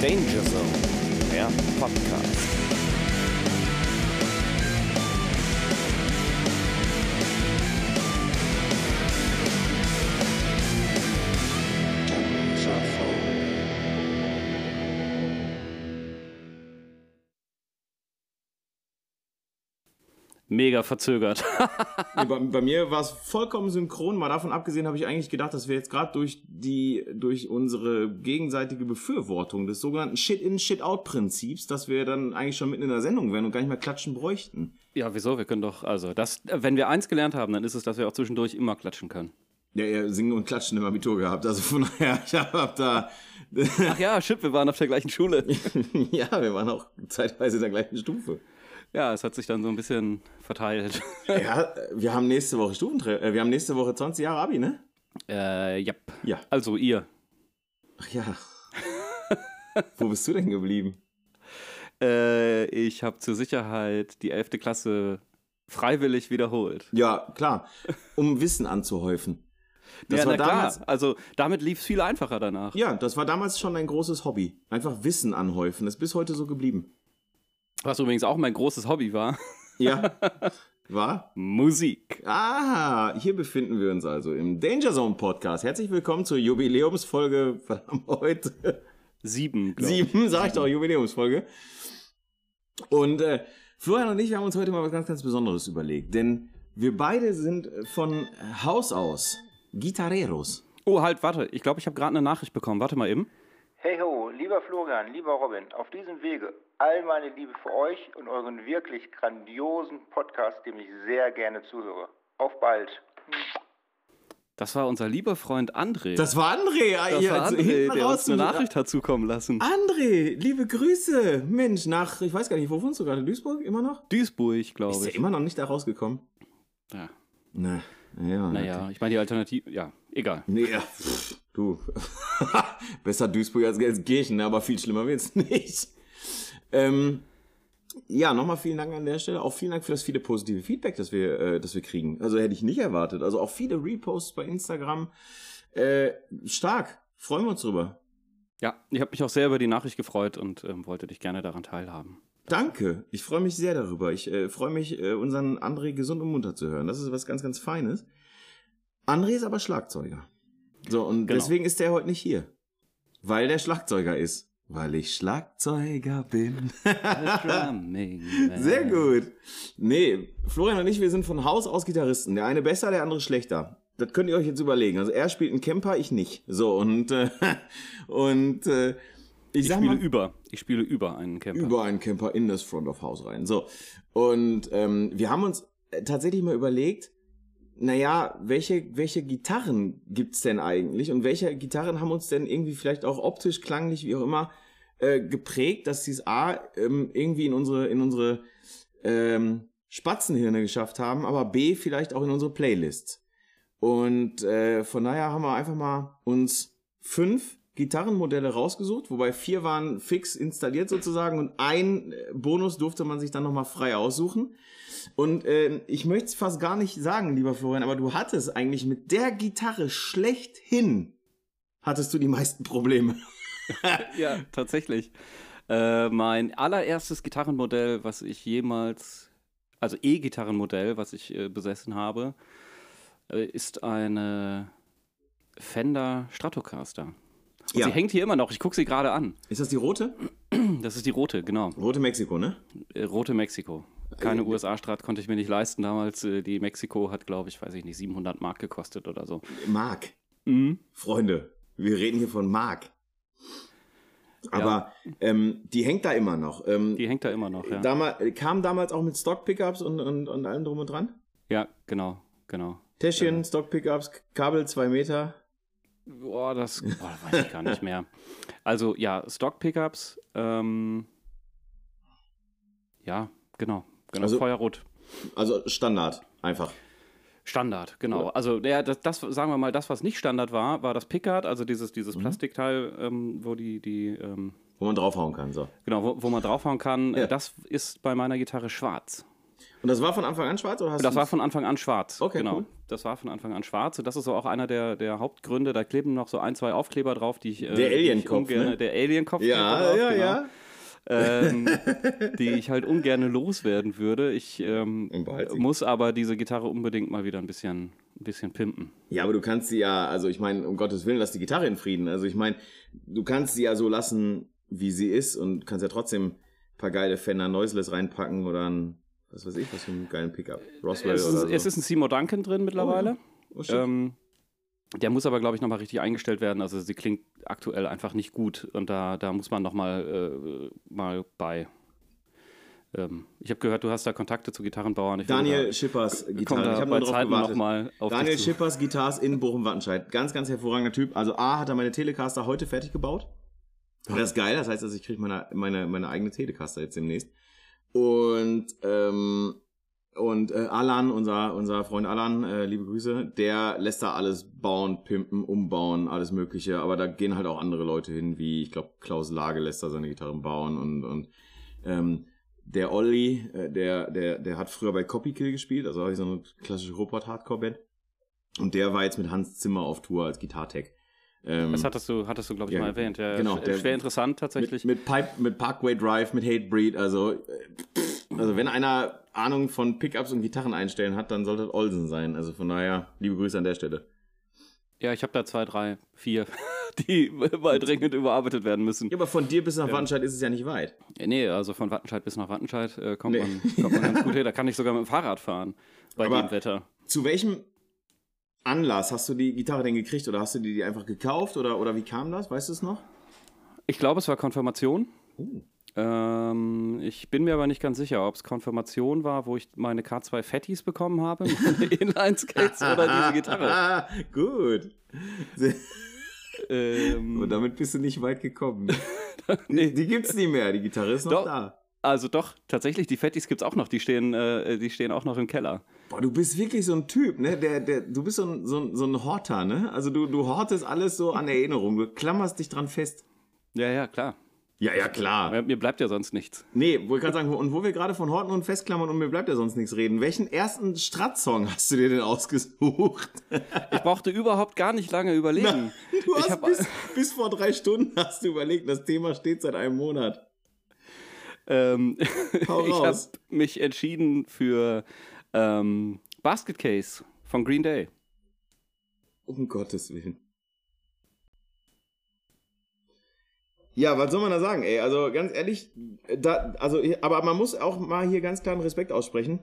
Danger Zone, der Podcast. Mega verzögert. Nee, bei, bei mir war es vollkommen synchron. Mal davon abgesehen habe ich eigentlich gedacht, dass wir jetzt gerade durch die, durch unsere gegenseitige Befürwortung des sogenannten Shit-in, Shit-out-Prinzips, dass wir dann eigentlich schon mitten in der Sendung wären und gar nicht mehr klatschen bräuchten. ja, wieso? Wir können doch, also, das, wenn wir eins gelernt haben, dann ist es, dass wir auch zwischendurch immer klatschen können. Ja, ihr singen und klatschen im Abitur gehabt. Also von daher, ich habe da. Ach ja, shit, wir waren auf der gleichen Schule. ja, wir waren auch zeitweise in der gleichen Stufe. Ja, es hat sich dann so ein bisschen verteilt. Ja, wir haben nächste Woche Stufentre äh, wir haben nächste Woche 20 Jahre Abi, ne? äh, ja. Ja. Also ihr. Ach ja. Wo bist du denn geblieben? Äh, ich habe zur Sicherheit die 11. Klasse freiwillig wiederholt. Ja, klar. Um Wissen anzuhäufen. Das ja, war damals. klar. Also damit lief es viel einfacher danach. Ja, das war damals schon ein großes Hobby. Einfach Wissen anhäufen. Das ist bis heute so geblieben. Was übrigens auch mein großes Hobby war. Ja. War? Musik. Ah, hier befinden wir uns also im Danger Zone Podcast. Herzlich willkommen zur Jubiläumsfolge, heute. Sieben. Sieben, sag ich doch, Jubiläumsfolge. Und äh, Florian und ich haben uns heute mal was ganz, ganz Besonderes überlegt. Denn wir beide sind von Haus aus Gitarreros. Oh, halt, warte. Ich glaube, ich habe gerade eine Nachricht bekommen. Warte mal eben. Hey ho, lieber Florian, lieber Robin, auf diesem Wege all meine Liebe für euch und euren wirklich grandiosen Podcast, dem ich sehr gerne zuhöre. Auf bald. Das war unser lieber Freund André. Das war André. Das hier, war also André, hinten der raus uns eine Nachricht hat zukommen lassen. André, liebe Grüße. Mensch, nach, ich weiß gar nicht, wo wohnst du gerade? Duisburg? Immer noch? Duisburg, Ist glaube ich. immer noch nicht da rausgekommen? Ja. Na, ja. Naja, ich meine, die Alternative, ja, egal. Nee, ja, du. Besser Duisburg als Gelsenkirchen, ne, aber viel schlimmer wird's nicht. Ähm, ja, nochmal vielen Dank an der Stelle. Auch vielen Dank für das viele positive Feedback, das wir, äh, das wir kriegen. Also hätte ich nicht erwartet. Also auch viele Reposts bei Instagram. Äh, stark. Freuen wir uns drüber. Ja, ich habe mich auch sehr über die Nachricht gefreut und ähm, wollte dich gerne daran teilhaben. Danke. Ich freue mich sehr darüber. Ich äh, freue mich, äh, unseren André gesund und munter zu hören. Das ist was ganz, ganz Feines. André ist aber Schlagzeuger. So, und Genau. deswegen ist der heute nicht hier. Weil der Schlagzeuger ist. Weil ich Schlagzeuger bin. Sehr gut. Nee, Florian und ich, wir sind von Haus aus Gitarristen. Der eine besser, der andere schlechter. Das könnt ihr euch jetzt überlegen. Also er spielt einen Camper, ich nicht. So, und, äh, und äh, ich, Ich spiele mal, über. Ich spiele über einen Camper. über einen Camper in das Front of House rein. So. Und ähm, wir haben uns äh, tatsächlich mal überlegt, naja, welche, welche Gitarren gibt's denn eigentlich? Und welche Gitarren haben uns denn irgendwie vielleicht auch optisch, klanglich, wie auch immer, äh, geprägt, dass sie es A, ähm, irgendwie in unsere, in unsere ähm, Spatzenhirne geschafft haben, aber B, vielleicht auch in unsere Playlists. Und äh, von daher haben wir einfach mal uns fünf Gitarrenmodelle rausgesucht, wobei vier waren fix installiert sozusagen und ein äh, Bonus durfte man sich dann nochmal frei aussuchen. Und äh, ich möchte es fast gar nicht sagen, lieber Florian, aber du hattest eigentlich mit der Gitarre schlechthin, hattest du die meisten Probleme. Ja, tatsächlich. Äh, mein allererstes Gitarrenmodell, was ich jemals, also E-Gitarrenmodell, was ich äh, besessen habe, äh, ist eine Fender Stratocaster. Ja. sie hängt hier immer noch. Ich gucke sie gerade an. Ist das die rote? Das ist die rote, genau. Rote Mexiko, ne? Äh, rote Mexiko. Keine Äh, USA-Strat konnte ich mir nicht leisten damals. Äh, Die Mexiko hat, glaube ich, weiß ich nicht, 700 Mark gekostet oder so. Mark. Mhm. Freunde, wir reden hier von Mark. Aber ähm, die hängt da immer noch. Ähm, Die hängt da immer noch, ja. Damal, kam damals auch mit Stock-Pickups und, und, und allem drum und dran? Ja, genau, genau. Täschchen, Stock-Pickups, Kabel zwei Meter. Boah, das boah, weiß ich gar nicht mehr. Also ja, Stock-Pickups, ähm, ja, genau, genau, Also- Feuerrot. Also Standard, einfach. Standard, genau. Ja. Also der, das, das, sagen wir mal, das, was nicht Standard war, war das Pickard, also dieses, dieses Mhm. Plastikteil, ähm, wo die, die, ähm, Wo man draufhauen kann. So. genau, wo, wo man draufhauen kann. Ja. Das ist bei meiner Gitarre schwarz. Und das war von Anfang an schwarz oder hast Das war von Anfang an schwarz. Okay, genau. cool. Das war von Anfang an schwarz. Und das ist so auch einer der, der Hauptgründe. Da kleben noch so ein, zwei Aufkleber drauf, die ich. Äh, der Alien-Kopf. Ne? Der Alien-Kopf. Ja, drauf, ja, genau. ja. ähm, die ich halt ungern loswerden würde. Ich ähm, muss aber diese Gitarre unbedingt mal wieder ein bisschen, ein bisschen pimpen. Ja, aber du kannst sie ja, also ich meine, um Gottes Willen, lass die Gitarre in Frieden. Also ich meine, du kannst sie ja so lassen, wie sie ist und kannst ja trotzdem ein paar geile Fender Noiseless reinpacken oder ein, was weiß ich, was für einen geilen Pickup. Roswell es ist, oder so. Es ist ein Seymour Duncan drin mittlerweile. Oh, ja. oh, ähm, der muss aber, glaube ich, nochmal richtig eingestellt werden. Also sie klingt aktuell einfach nicht gut und da, da muss man nochmal äh, mal bei. Ähm, ich habe gehört, du hast da Kontakte zu Gitarrenbauern. Ich Daniel da, Schippers Gitarren. Ich habe nur drauf gewartet. Noch mal auf Daniel Schippers Guitars in Bochum-Wattenscheid. Ganz, ganz hervorragender Typ. Also A hat er meine Telecaster heute fertig gebaut. Und das ist geil. Das heißt, also ich kriege meine, meine, meine eigene Telecaster jetzt demnächst. Und ähm, und äh, Alan, unser, unser Freund Alan, äh, liebe Grüße, der lässt da alles bauen, pimpen, umbauen, alles Mögliche. Aber da gehen halt auch andere Leute hin, wie ich glaube Klaus Lage lässt da seine Gitarren bauen und und ähm, der Olli, äh, der der der hat früher bei Copykill gespielt, also so eine klassische Robot Hardcore Band. Und der war jetzt mit Hans Zimmer auf Tour als Gitartech. Ähm, das hattest du, hattest du, glaube ich, ja, mal erwähnt. Ja, genau, der, schwer interessant tatsächlich. Mit, mit, Pipe, mit Parkway Drive, mit Hatebreed, also, äh, also wenn einer Ahnung von Pickups und Gitarren einstellen hat, dann sollte das Olsen sein. Also von daher, liebe Grüße an der Stelle. Ja, ich habe da zwei, drei, vier, die mal dringend überarbeitet werden müssen. Ja, aber von dir bis nach ja. Wattenscheid ist es ja nicht weit. Nee, also von Wattenscheid bis nach Wattenscheid äh, kommt, nee. man, kommt man ganz gut hin. Da kann ich sogar mit dem Fahrrad fahren bei aber dem Wetter. Zu welchem Anlass hast du die Gitarre denn gekriegt oder hast du die, die einfach gekauft oder, oder wie kam das? Weißt du es noch? Ich glaube, es war Konfirmation. Uh. Ähm, ich bin mir aber nicht ganz sicher, ob es Konfirmation war, wo ich meine K2 Fatties bekommen habe, meine Inline-Skates oder diese Gitarre. Gut. ähm, Und damit bist du nicht weit gekommen. nee. Die gibt's nie mehr, die Gitarre ist noch Doch. da. Also doch, tatsächlich, die Fatties gibt's auch noch, die stehen, äh, die stehen auch noch im Keller. Boah, du bist wirklich so ein Typ, ne? Der, der, du bist so ein, so ein, so ein Horter, ne? Also du, du hortest alles so an Erinnerung, du klammerst dich dran fest. Ja, ja, klar. Ja, ja, klar. Mir bleibt ja sonst nichts. Nee, wo ich gerade sagen, und wo wir gerade von Horten und Festklammern und mir bleibt ja sonst nichts reden, welchen ersten Strat-Song hast du dir denn ausgesucht? Ich brauchte überhaupt gar nicht lange überlegen. Na, du hast hab, bis, bis vor drei Stunden hast du überlegt, das Thema steht seit einem Monat. Ähm, ich habe mich entschieden für ähm, Basket Case von Green Day. Um Gottes Willen. Ja, was soll man da sagen, ey? Also ganz ehrlich, da, also, aber man muss auch mal hier ganz klaren Respekt aussprechen.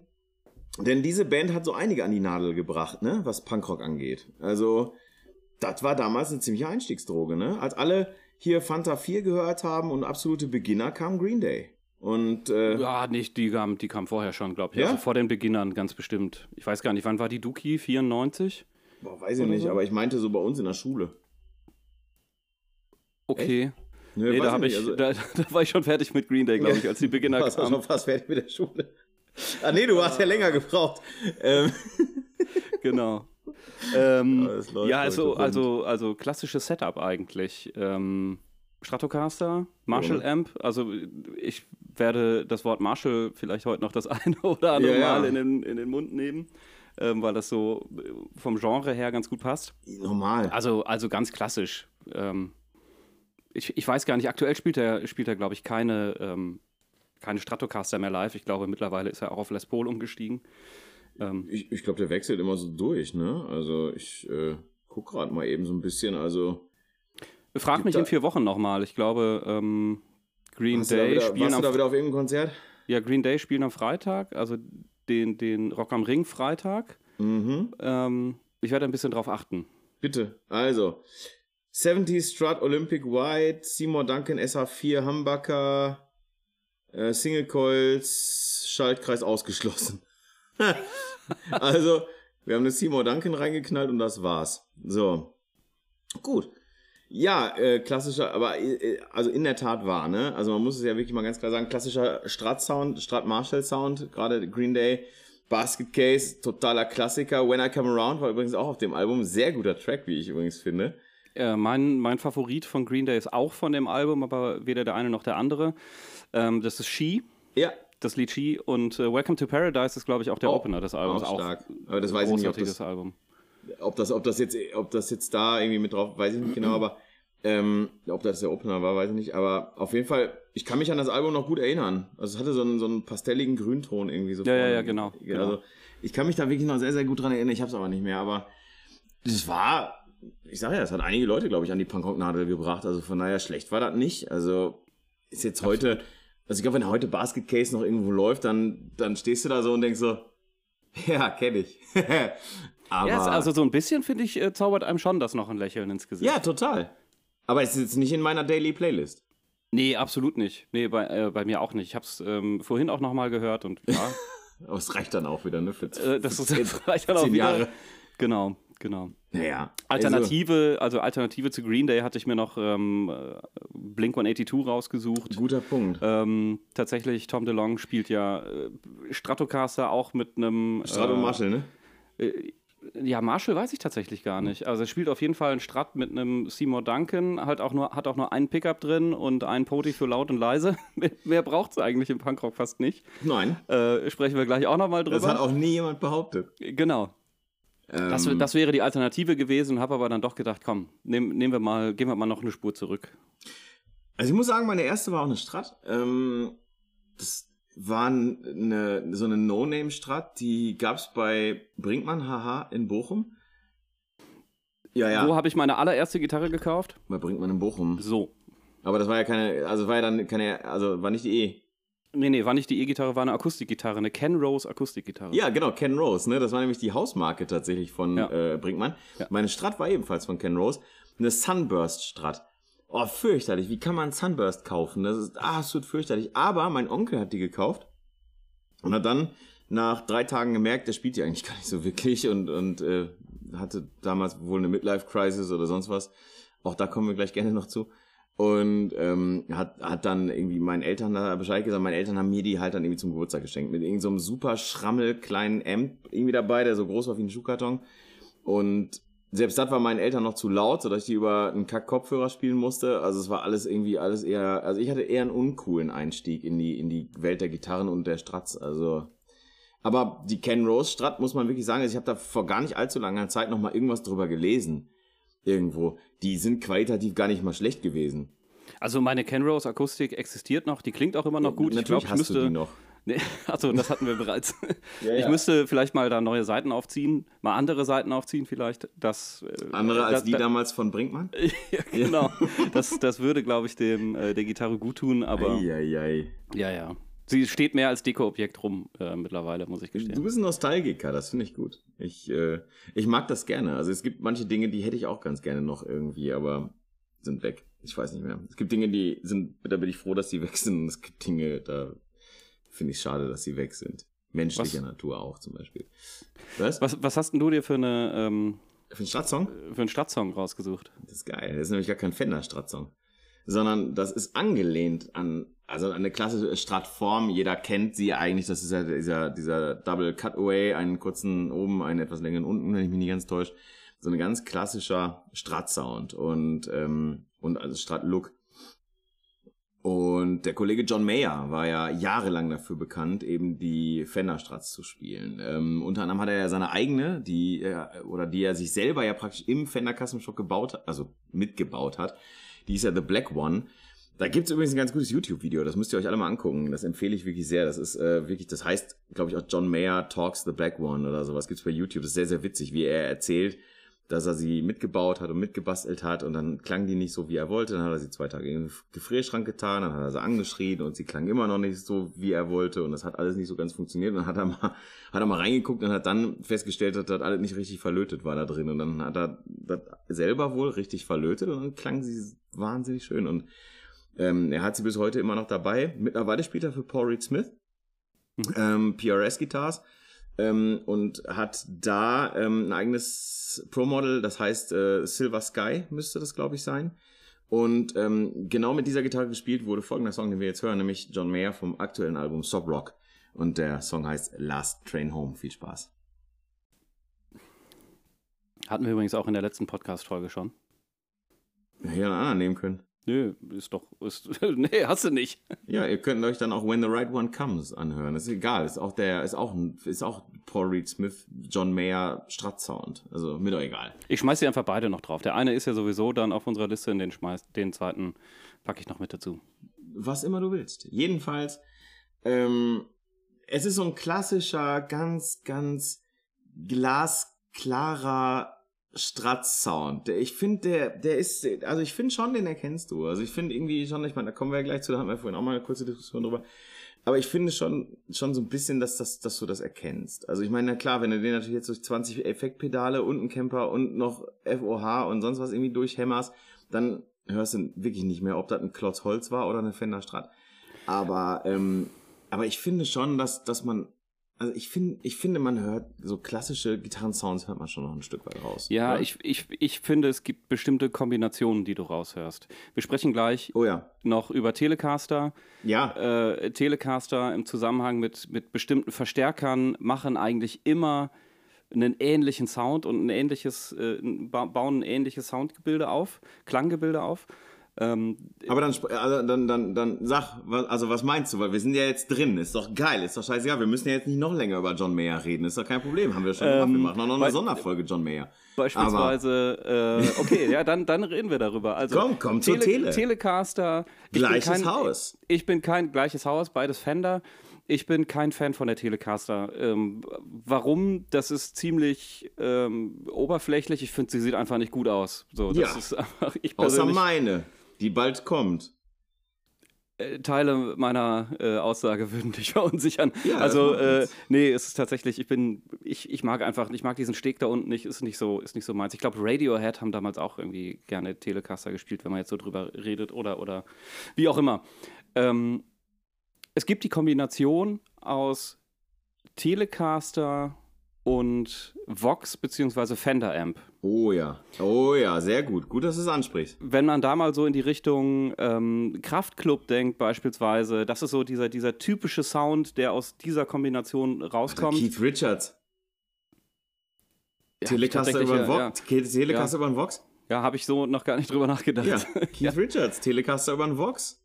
Denn diese Band hat so einige an die Nadel gebracht, ne, was Punkrock angeht. Also, das war damals eine ziemliche Einstiegsdroge, ne? Als alle hier Fanta 4 gehört haben und absolute Beginner kam Green Day. Und äh, ja, nicht, die kam, die kam vorher schon, glaube ich. Ja? Also vor den Beginnern ganz bestimmt. Ich weiß gar nicht, wann war die Duki? 94? Boah, weiß ich nicht, so? aber ich meinte so bei uns in der Schule. Okay. Echt? Nö, nee, da, ich, ich also, da, da, war ich schon fertig mit Green Day, glaube ich, als die Beginner kamen. Du schon fast fertig mit der Schule. Ah, nee, du hast ja länger gebraucht. Ähm. genau. Ähm, ja, ja also, also, also klassisches Setup eigentlich. Ähm, Stratocaster, Marshall ja. Amp. Also ich werde das Wort Marshall vielleicht heute noch das eine oder andere ja, Mal In, den, in den Mund nehmen, ähm, weil das so vom Genre her ganz gut passt. Normal. Also, also ganz klassisch. Ähm, ich, ich weiß gar nicht, aktuell spielt er, spielt er glaube ich, keine, ähm, keine Stratocaster mehr live. Ich glaube, mittlerweile ist er auch auf Les Paul umgestiegen. Ähm, ich ich glaube, der wechselt immer so durch, ne? Also ich äh, gucke gerade mal eben so ein bisschen, also. Frag mich in vier Wochen nochmal. Ich glaube, ähm, Green warst Day wieder, spielen. Warst am, du da wieder auf irgendeinem Konzert? Ja, Green Day spielen am Freitag, also den, den Rock am Ring Freitag. Mhm. Ähm, ich werde ein bisschen drauf achten. Bitte. Also, 70 Strut Olympic White, Seymour Duncan SH4 Humbucker, äh, Single Coils, Schaltkreis ausgeschlossen. also, wir haben eine Seymour Duncan reingeknallt und das war's. So. Gut. Ja, äh, klassischer, aber äh, also in der Tat war, ne? Also man muss es ja wirklich mal ganz klar sagen, klassischer Strat-Sound, Strat-Marshall-Sound, gerade Green Day, Basket Case, totaler Klassiker. When I Come Around war übrigens auch auf dem Album, sehr guter Track, wie ich übrigens finde. Äh, mein, mein Favorit von Green Day ist auch von dem Album, aber weder der eine noch der andere. Ähm, das ist She. Ja. das Lied She und äh, Welcome to Paradise ist, glaube ich, auch der Oh, Opener des Albums. auch stark. Aber das weiß ich nicht, ob das- Album. Ob das, ob das jetzt, ob das jetzt da irgendwie mit drauf, weiß ich nicht genau, aber ähm, ob das der Opener war, weiß ich nicht. Aber auf jeden Fall, ich kann mich an das Album noch gut erinnern. Also es hatte so einen, so einen pastelligen Grünton irgendwie so. Ja, ja, vorne. ja, genau, Also genau. ich kann mich da wirklich noch sehr, sehr gut dran erinnern. Ich habe es aber nicht mehr. Aber das war, ich sage ja, es hat einige Leute, glaube ich, an die Punkrock-Nadel gebracht. Also von daher schlecht war das nicht. Also ist jetzt heute, also ich glaube, wenn heute Basket Case noch irgendwo läuft, dann, dann stehst du da so und denkst so, ja, kenne ich. aber Ja, also so ein bisschen, finde ich, äh, zaubert einem schon das noch ein Lächeln ins Gesicht. Ja, total. Aber es ist jetzt nicht in meiner Daily Playlist. Nee, absolut nicht. Nee, bei, äh, bei mir auch nicht. Ich habe es ähm, vorhin auch nochmal gehört und ja, Aber es reicht dann auch wieder, ne? Für, äh, das ist zehn, reicht dann auch zehn wieder. Jahre. Genau, genau. Naja. Alternative, also Alternative zu Green Day hatte ich mir noch ähm, äh, Blink 182 rausgesucht. Also, guter Punkt. Ähm, tatsächlich, Tom DeLonge spielt ja äh, Stratocaster auch mit einem. Strato äh, ne? Ja, Marshall weiß ich tatsächlich gar nicht. Also er spielt auf jeden Fall einen Strat mit einem Seymour Duncan, halt auch nur, hat auch nur einen Pickup drin und einen Poti für laut und leise. Mehr- Mehr braucht es eigentlich im Punkrock fast nicht. Nein. Äh, sprechen wir gleich auch nochmal drüber. Das hat auch nie jemand behauptet. genau. Ähm, Das, das wäre die Alternative gewesen, habe aber dann doch gedacht, komm, nehm, nehmen wir mal, gehen wir mal noch eine Spur zurück. also ich muss sagen, meine erste war auch eine Strat. Ähm, das war eine, so eine No-Name-Strat, die gab es bei Brinkmann HH in Bochum. Ja, ja, Wo habe ich meine allererste Gitarre gekauft? bei Brinkmann in Bochum. So. Aber das war ja keine, also war ja dann keine, also war nicht die E. Nee, nee, war nicht die E-Gitarre, war eine Akustikgitarre, eine Ken Rose Akustikgitarre. Ja, genau, Ken Rose, ne? Das war nämlich die Hausmarke tatsächlich von Ja. äh, Brinkmann. Ja. Meine Strat war ebenfalls von Ken Rose. Eine Sunburst Strat. Oh, fürchterlich. Wie kann man Sunburst kaufen? Das ist absolut fürchterlich. Aber mein Onkel hat die gekauft und hat dann nach drei Tagen gemerkt, der spielt die eigentlich gar nicht so wirklich und, und äh, hatte damals wohl eine Midlife-Crisis oder sonst was. Auch da kommen wir gleich gerne noch zu. Und ähm, hat, hat dann irgendwie meinen Eltern da Bescheid gesagt. Meine Eltern haben mir die halt dann irgendwie zum Geburtstag geschenkt. Mit irgendeinem so super schrammel kleinen Amp irgendwie dabei, der so groß war wie ein Schuhkarton. Und selbst das war meinen Eltern noch zu laut, sodass ich die über einen Kack-Kopfhörer spielen musste. Also es war alles irgendwie alles eher, also ich hatte eher einen uncoolen Einstieg in die, in die Welt der Gitarren und der Strats. Also aber die Ken Rose Strat muss man wirklich sagen, also ich habe da vor gar nicht allzu langer Zeit noch mal irgendwas drüber gelesen. Irgendwo. Die sind qualitativ gar nicht mal schlecht gewesen. Also meine Ken Rose Akustik existiert noch, die klingt auch immer noch gut. Natürlich ich glaube, ich müsste. Du die. Nee, also das hatten wir bereits. Ja, ich ja. müsste vielleicht mal da neue Seiten aufziehen, mal andere Seiten aufziehen vielleicht. Das, äh, Andere als da- die da- damals von Brinkmann? ja, genau. Das, das würde, glaube ich, dem äh, der Gitarre gut tun, aber Eieiei. ja, ja. Sie steht mehr als Dekoobjekt rum äh, mittlerweile, muss ich Du gestehen. bist ein Nostalgiker, das finde ich gut. Ich, äh, ich mag das gerne. Also es gibt manche Dinge, die hätte ich auch ganz gerne noch irgendwie, aber sind weg. Ich weiß nicht mehr. Es gibt Dinge, die sind, da bin ich froh, dass sie weg sind. Und es gibt Dinge, da finde ich schade, dass sie weg sind. Menschlicher Was? Natur auch zum Beispiel. Was? Was, was hast denn du dir für, eine, ähm, Für einen Stadtsong? für einen Stadtsong rausgesucht? Das ist geil. Das ist nämlich gar kein Fender-Strat-Song. Sondern das ist angelehnt an, also an eine klassische Strat-Form. Jeder kennt sie eigentlich. Das ist ja dieser, dieser Double Cutaway, einen kurzen oben, einen etwas längeren unten, wenn ich mich nicht ganz täusche. So ein ganz klassischer Strat-Sound und, ähm, und also Strat-Look. Und der Kollege John Mayer war ja jahrelang dafür bekannt, eben die Fender Strats zu spielen. Ähm, unter anderem hat er ja seine eigene, die er, oder die er sich selber ja praktisch im Fender Custom Shop gebaut hat, also mitgebaut hat. Die ist ja The Black One. Da gibt's übrigens ein ganz gutes YouTube-Video, das müsst ihr euch alle mal angucken. Das empfehle ich wirklich sehr. Das ist äh, wirklich, das heißt, glaube ich, auch John Mayer Talks The Black One oder sowas gibt's bei YouTube. Das ist sehr, sehr witzig, wie er erzählt, dass er sie mitgebaut hat und mitgebastelt hat und dann klang die nicht so, wie er wollte. Dann hat er sie zwei Tage in den Gefrierschrank getan, dann hat er sie angeschrien und sie klang immer noch nicht so, wie er wollte und das hat alles nicht so ganz funktioniert. Und dann hat er mal, hat er mal reingeguckt und hat dann festgestellt, dass das alles nicht richtig verlötet war da drin und dann hat er das selber wohl richtig verlötet und dann klang sie wahnsinnig schön und ähm, er hat sie bis heute immer noch dabei. Mittlerweile spielt er für Paul Reed Smith, Mhm. ähm, PRS Guitars ähm, und hat da ähm, ein eigenes Pro-Model, das heißt äh, Silver Sky müsste das, glaube ich, sein. Und ähm, genau mit dieser Gitarre gespielt wurde folgender Song, den wir jetzt hören, nämlich John Mayer vom aktuellen Album Sob Rock. Und der Song heißt Last Train Home. Viel Spaß. Hatten wir übrigens auch in der letzten Podcast-Folge schon. Hätten einen anderen nehmen können. Nö, ist doch, ist, nee, hast du nicht. Ja, ihr könnt euch dann auch When the Right One Comes anhören. Das ist egal, ist auch der, ist auch, ist auch Paul Reed Smith, John Mayer, Strat-Sound. Also, mir doch egal. Ich schmeiß die einfach beide noch drauf. Der eine ist ja sowieso dann auf unserer Liste, in den schmeiß, den zweiten packe ich noch mit dazu. Was immer du willst. Jedenfalls, ähm, es ist so ein klassischer, ganz, ganz glasklarer Stratz-Sound. Ich finde, der, der ist, also ich finde schon, den erkennst du. Also ich finde irgendwie schon, ich meine, da kommen wir ja gleich zu, da hatten wir vorhin auch mal eine kurze Diskussion drüber. Aber ich finde schon, schon so ein bisschen, dass, das, dass du das erkennst. Also ich meine, na klar, wenn du den natürlich jetzt durch 20 Effektpedale und einen Camper und noch FOH und sonst was irgendwie durchhämmerst, dann hörst du wirklich nicht mehr, ob das ein Klotz Holz war oder eine Fender Strat. Aber, ähm, aber ich finde schon, dass, dass man also ich finde, ich finde, man hört so klassische Gitarrensounds hört man schon noch ein Stück weit raus. Ja, oder? ich, ich, ich finde, es gibt bestimmte Kombinationen, die du raushörst. Wir sprechen gleich oh ja. noch über Telecaster. Ja. Äh, Telecaster im Zusammenhang mit, mit bestimmten Verstärkern machen eigentlich immer einen ähnlichen Sound und ein ähnliches, äh, bauen ein ähnliches Soundgebilde auf, Klanggebilde auf. Ähm, aber dann, also dann, dann, dann sag, was, also was meinst du? Weil wir sind ja jetzt drin, ist doch geil, ist doch scheißegal. Wir müssen ja jetzt nicht noch länger über John Mayer reden, ist doch kein Problem, haben wir schon gemacht. Ähm, wir machen auch noch eine Sonderfolge John Mayer. Beispielsweise, äh, okay, ja, dann, dann reden wir darüber. Also, komm, komm Tele zur Tele. Telecaster. Gleiches kein, Haus. Ich bin kein gleiches Haus, beides Fender. Ich bin kein Fan von der Telecaster. Ähm, warum? Das ist ziemlich ähm, oberflächlich. Ich finde, sie sieht einfach nicht gut aus. So, das ja. ist einfach, ich Außer meine die bald kommt. Äh, Teile meiner äh, Aussage würden dich verunsichern. Ja, also, äh, nee, es ist tatsächlich, ich bin, ich, ich mag einfach, ich mag diesen Steg da unten nicht, ist nicht so, ist nicht so meins. Ich glaube, Radiohead haben damals auch irgendwie gerne Telecaster gespielt, wenn man jetzt so drüber redet oder, oder wie auch immer. Ähm, es gibt die Kombination aus Telecaster und Vox bzw. Fender Amp. Oh ja, oh ja, sehr gut. Gut, dass du es ansprichst. Wenn man da mal so in die Richtung ähm, Kraftclub denkt beispielsweise, das ist so dieser, dieser typische Sound, der aus dieser Kombination rauskommt. Alter, Keith Richards. Ja, Telecaster über ja, Vox? Ja. Telecaster über Vox? Ja, habe ich so noch gar nicht drüber nachgedacht. Ja, Keith Richards, Telecaster über einen Vox.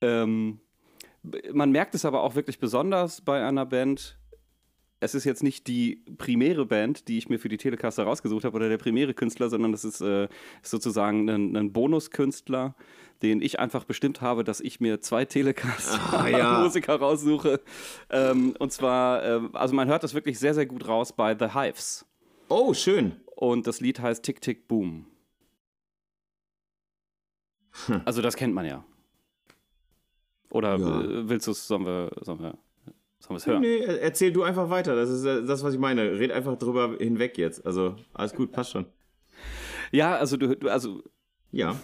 Ähm, man merkt es aber auch wirklich besonders bei einer Band, es ist jetzt nicht die primäre Band, die ich mir für die Telecaster rausgesucht habe oder der primäre Künstler, sondern das ist äh, sozusagen ein, ein Bonuskünstler, den ich einfach bestimmt habe, dass ich mir zwei Telecaster-Musiker ah, ja. raussuche. Ähm, und zwar, äh, also man hört das wirklich sehr, sehr gut raus bei The Hives. Oh, schön. Und das Lied heißt Tick, Tick, Boom. Hm. Also das kennt man ja. Oder ja. Willst du es, sollen wir, sollen wir Sollen wir es hören? Nee, erzähl du einfach weiter. Das ist das, was ich meine. Red einfach drüber hinweg jetzt. Also, alles gut, passt schon. Ja, also du, du also. Ja.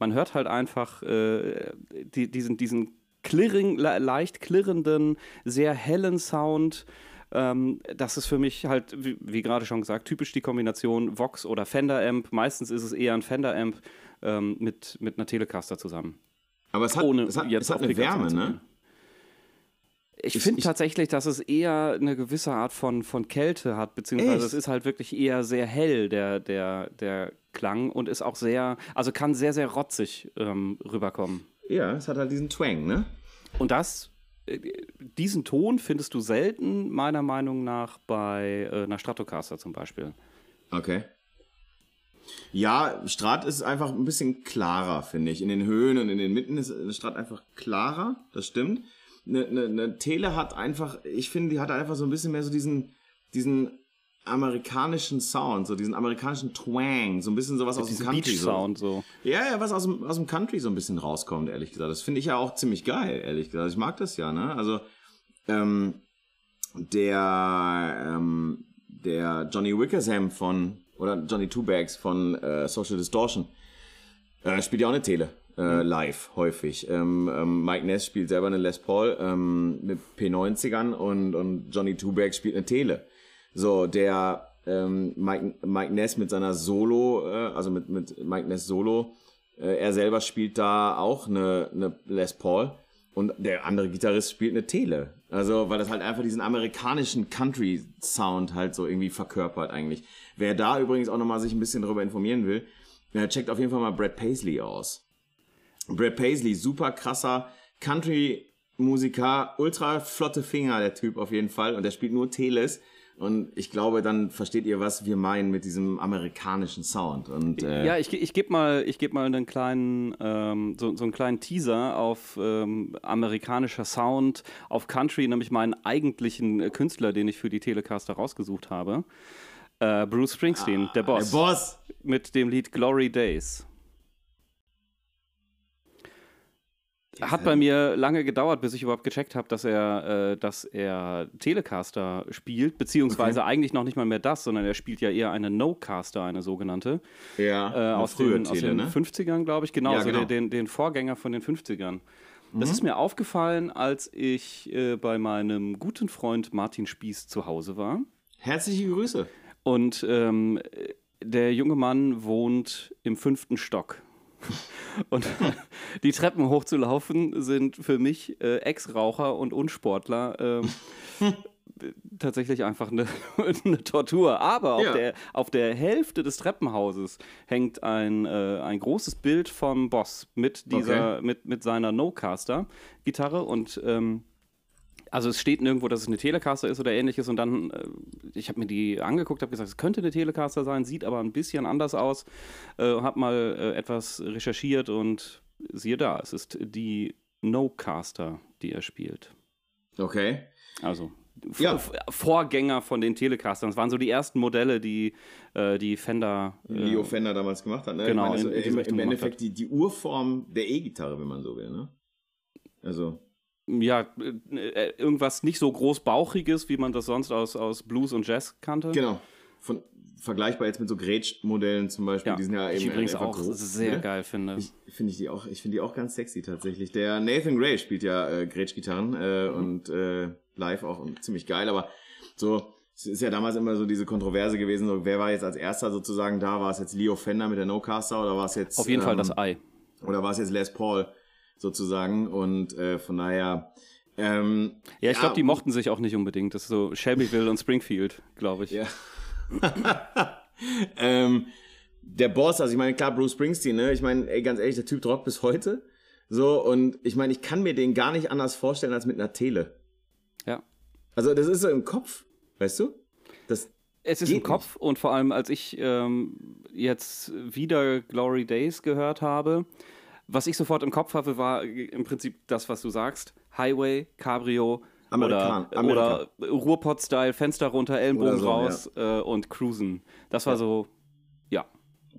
Man hört halt einfach äh, die, diesen, diesen klirring, leicht klirrenden, sehr hellen Sound. Ähm, das ist für mich halt, wie, wie gerade schon gesagt, typisch die Kombination Vox oder Fender Amp. Meistens ist es eher ein Fender Amp ähm, mit, mit einer Telecaster zusammen. Aber es hat, Ohne es hat, es hat eine Wärme, ne? Ich finde tatsächlich, dass es eher eine gewisse Art von, von Kälte hat, beziehungsweise Echt? es ist halt wirklich eher sehr hell, der, der, der Klang, und ist auch sehr, also kann sehr, sehr rotzig ähm, rüberkommen. Ja, es hat halt diesen Twang, ne? Und das, äh, diesen Ton findest du selten, meiner Meinung nach, bei äh, einer Stratocaster zum Beispiel. Okay. Ja, Strat ist einfach ein bisschen klarer, finde ich. In den Höhen und in den Mitten ist Strat einfach klarer, das stimmt eine, eine, eine Tele hat einfach, ich finde, die hat einfach so ein bisschen mehr so diesen, diesen amerikanischen Sound, so diesen amerikanischen Twang, so ein bisschen sowas aus dem Country. Beach Sound so. Ja, ja, was aus dem, aus dem Country so ein bisschen rauskommt, ehrlich gesagt. Das finde ich ja auch ziemlich geil, ehrlich gesagt. Ich mag das ja, ne? Also, ähm, der, ähm, der Johnny Wickersham von, oder Johnny Two Bags von äh, Social Distortion, äh, spielt ja auch eine Tele äh, live häufig. Ähm, ähm, Mike Ness spielt selber eine Les Paul ähm, mit P90ern und, und Johnny Tuback spielt eine Tele. So, der ähm, Mike, Mike Ness mit seiner Solo, äh, also mit, mit Mike Ness Solo, äh, er selber spielt da auch eine, eine Les Paul und der andere Gitarrist spielt eine Tele. Also, weil das halt einfach diesen amerikanischen Country-Sound halt so irgendwie verkörpert eigentlich. Wer da übrigens auch nochmal sich ein bisschen darüber informieren will, checkt auf jeden Fall mal Brad Paisley aus. Brad Paisley, super krasser Country-Musiker, ultra flotte Finger, der Typ auf jeden Fall. Und der spielt nur Teles. Und ich glaube, dann versteht ihr, was wir meinen mit diesem amerikanischen Sound. Und, äh ja, ich, ich gebe mal, geb mal einen kleinen, ähm, so, so einen kleinen Teaser auf ähm, amerikanischer Sound, auf Country, nämlich meinen eigentlichen Künstler, den ich für die Telecaster rausgesucht habe. Äh, Bruce Springsteen, ah, der Boss. Der Boss. Mit dem Lied Glory Days. Hat bei mir lange gedauert, bis ich überhaupt gecheckt habe, dass er, äh, dass er Telecaster spielt, beziehungsweise okay. eigentlich noch nicht mal mehr das, sondern er spielt ja eher eine No-Caster, eine sogenannte. Ja, äh, aus, den, Tele, aus den ne? 50ern, glaube ich, genau, ja, genau. den, den Vorgänger von den 50ern. Das mhm. ist mir aufgefallen, als ich äh, bei meinem guten Freund Martin Spieß zu Hause war. Herzliche Grüße. Und ähm, der junge Mann wohnt im fünften Stock. Und die Treppen hochzulaufen sind für mich äh, Ex-Raucher und Unsportler äh, tatsächlich einfach eine, eine Tortur. Aber auf, ja. der, auf der Hälfte des Treppenhauses hängt ein, äh, ein großes Bild vom Boss mit dieser, okay. mit, mit seiner No-Caster-Gitarre und ähm, also es steht nirgendwo, dass es eine Telecaster ist oder ähnliches und dann, äh, ich habe mir die angeguckt, habe gesagt, es könnte eine Telecaster sein, sieht aber ein bisschen anders aus, äh, habe mal äh, etwas recherchiert und siehe da, es ist die No-Caster, die er spielt. Okay. Also ja. Vorgänger von den Telecastern. Das waren so die ersten Modelle, die äh, die Fender. Äh, Leo Fender damals gemacht hat. Ne? Genau. Meine, also in, im, im Endeffekt die, die Urform der E-Gitarre, wenn man so will. Ne? Also ja, äh, irgendwas nicht so großbauchiges, wie man das sonst aus, aus Blues und Jazz kannte. Genau. Von, vergleichbar jetzt mit so Gretsch-Modellen zum Beispiel, ja, die sind ja eben ich übrigens auch groß, sehr ne? geil finde. Ich finde die auch, ich finde die auch ganz sexy tatsächlich. Der Nathan Gray spielt ja äh, Gretsch-Gitarren äh, mhm. und äh, live auch und ziemlich geil, aber so es ist ja damals immer so diese Kontroverse gewesen, so, wer war jetzt als erster sozusagen da? War es jetzt Leo Fender mit der No-Caster oder war es jetzt auf jeden ähm, Fall das Ei oder war es jetzt Les Paul? Sozusagen. Und äh, von daher. Ähm, ja, ich ja, glaube, die mochten sich auch nicht unbedingt. Das ist so Shelbyville und Springfield, glaube ich. Ja. ähm, der Boss, also ich meine, klar, Bruce Springsteen, ne? Ich meine, ey, ganz ehrlich, der Typ rockt bis heute. So, und ich meine, ich kann mir den gar nicht anders vorstellen als mit einer Tele. Ja. Also, das ist so im Kopf, weißt du? Das es ist im Kopf nicht. und vor allem, als ich ähm, jetzt wieder Glory Days gehört habe, was ich sofort im Kopf hatte, war im Prinzip das, was du sagst. Highway, Cabrio Amerikan oder, oder Ruhrpott-Style, Fenster runter, Ellenbogen so, raus ja. äh, und Cruisen. Das war ja. so, ja.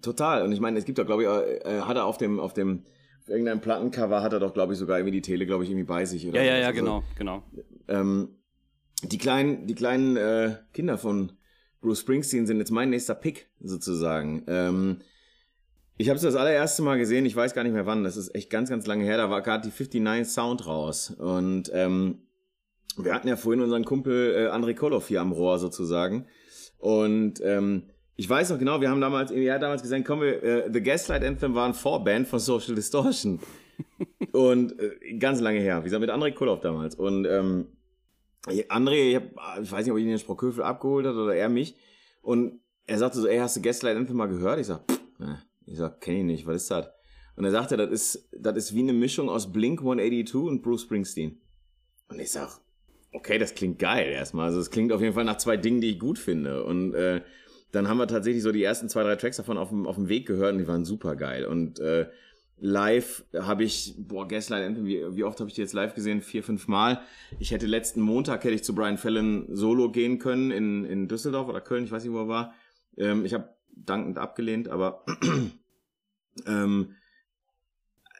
Total. Und ich meine, es gibt doch, glaube ich, äh, hat er auf dem, auf dem, auf irgendeinem Plattencover hat er doch, glaube ich, sogar irgendwie die Tele, glaube ich, irgendwie bei sich. Oder ja, ja, ja, also, genau, genau. Ähm, die kleinen, die kleinen äh, Kinder von Bruce Springsteen sind jetzt mein nächster Pick, sozusagen. Ähm, ich habe es das allererste Mal gesehen, ich weiß gar nicht mehr wann, das ist echt ganz, ganz lange her, da war gerade die 59 Sound raus. Und ähm, wir hatten ja vorhin unseren Kumpel äh, André Koloff hier am Rohr sozusagen. Und ähm, ich weiß noch genau, wir haben damals, er hat damals gesagt, komm, wir, äh, The Gaslight Anthem war ein Vorband von Social Distortion. und äh, ganz lange her, wie gesagt, mit André Koloff damals. Und ähm, André, ich, hab, ich weiß nicht, ob ich ihn in Sprockhövel abgeholt hat oder er mich. Und er sagte so, ey, hast du Gaslight Anthem mal gehört? Ich sag, pff, ne ich sag, kenn ich nicht, was ist das? Und er sagte, das ist, das ist wie eine Mischung aus Blink 182 und Bruce Springsteen. Und ich sag, okay, das klingt geil erstmal. Also es klingt auf jeden Fall nach zwei Dingen, die ich gut finde. Und äh, dann haben wir tatsächlich so die ersten zwei, drei Tracks davon auf dem, auf dem Weg gehört und die waren super geil. Und äh, live habe ich, boah, Gaslight wie, wie oft habe ich die jetzt live gesehen? Vier, fünf Mal. Ich hätte letzten Montag hätte ich zu Brian Fallon solo gehen können in, in Düsseldorf oder Köln, ich weiß nicht, wo er war. Ähm, ich habe dankend abgelehnt, aber ähm,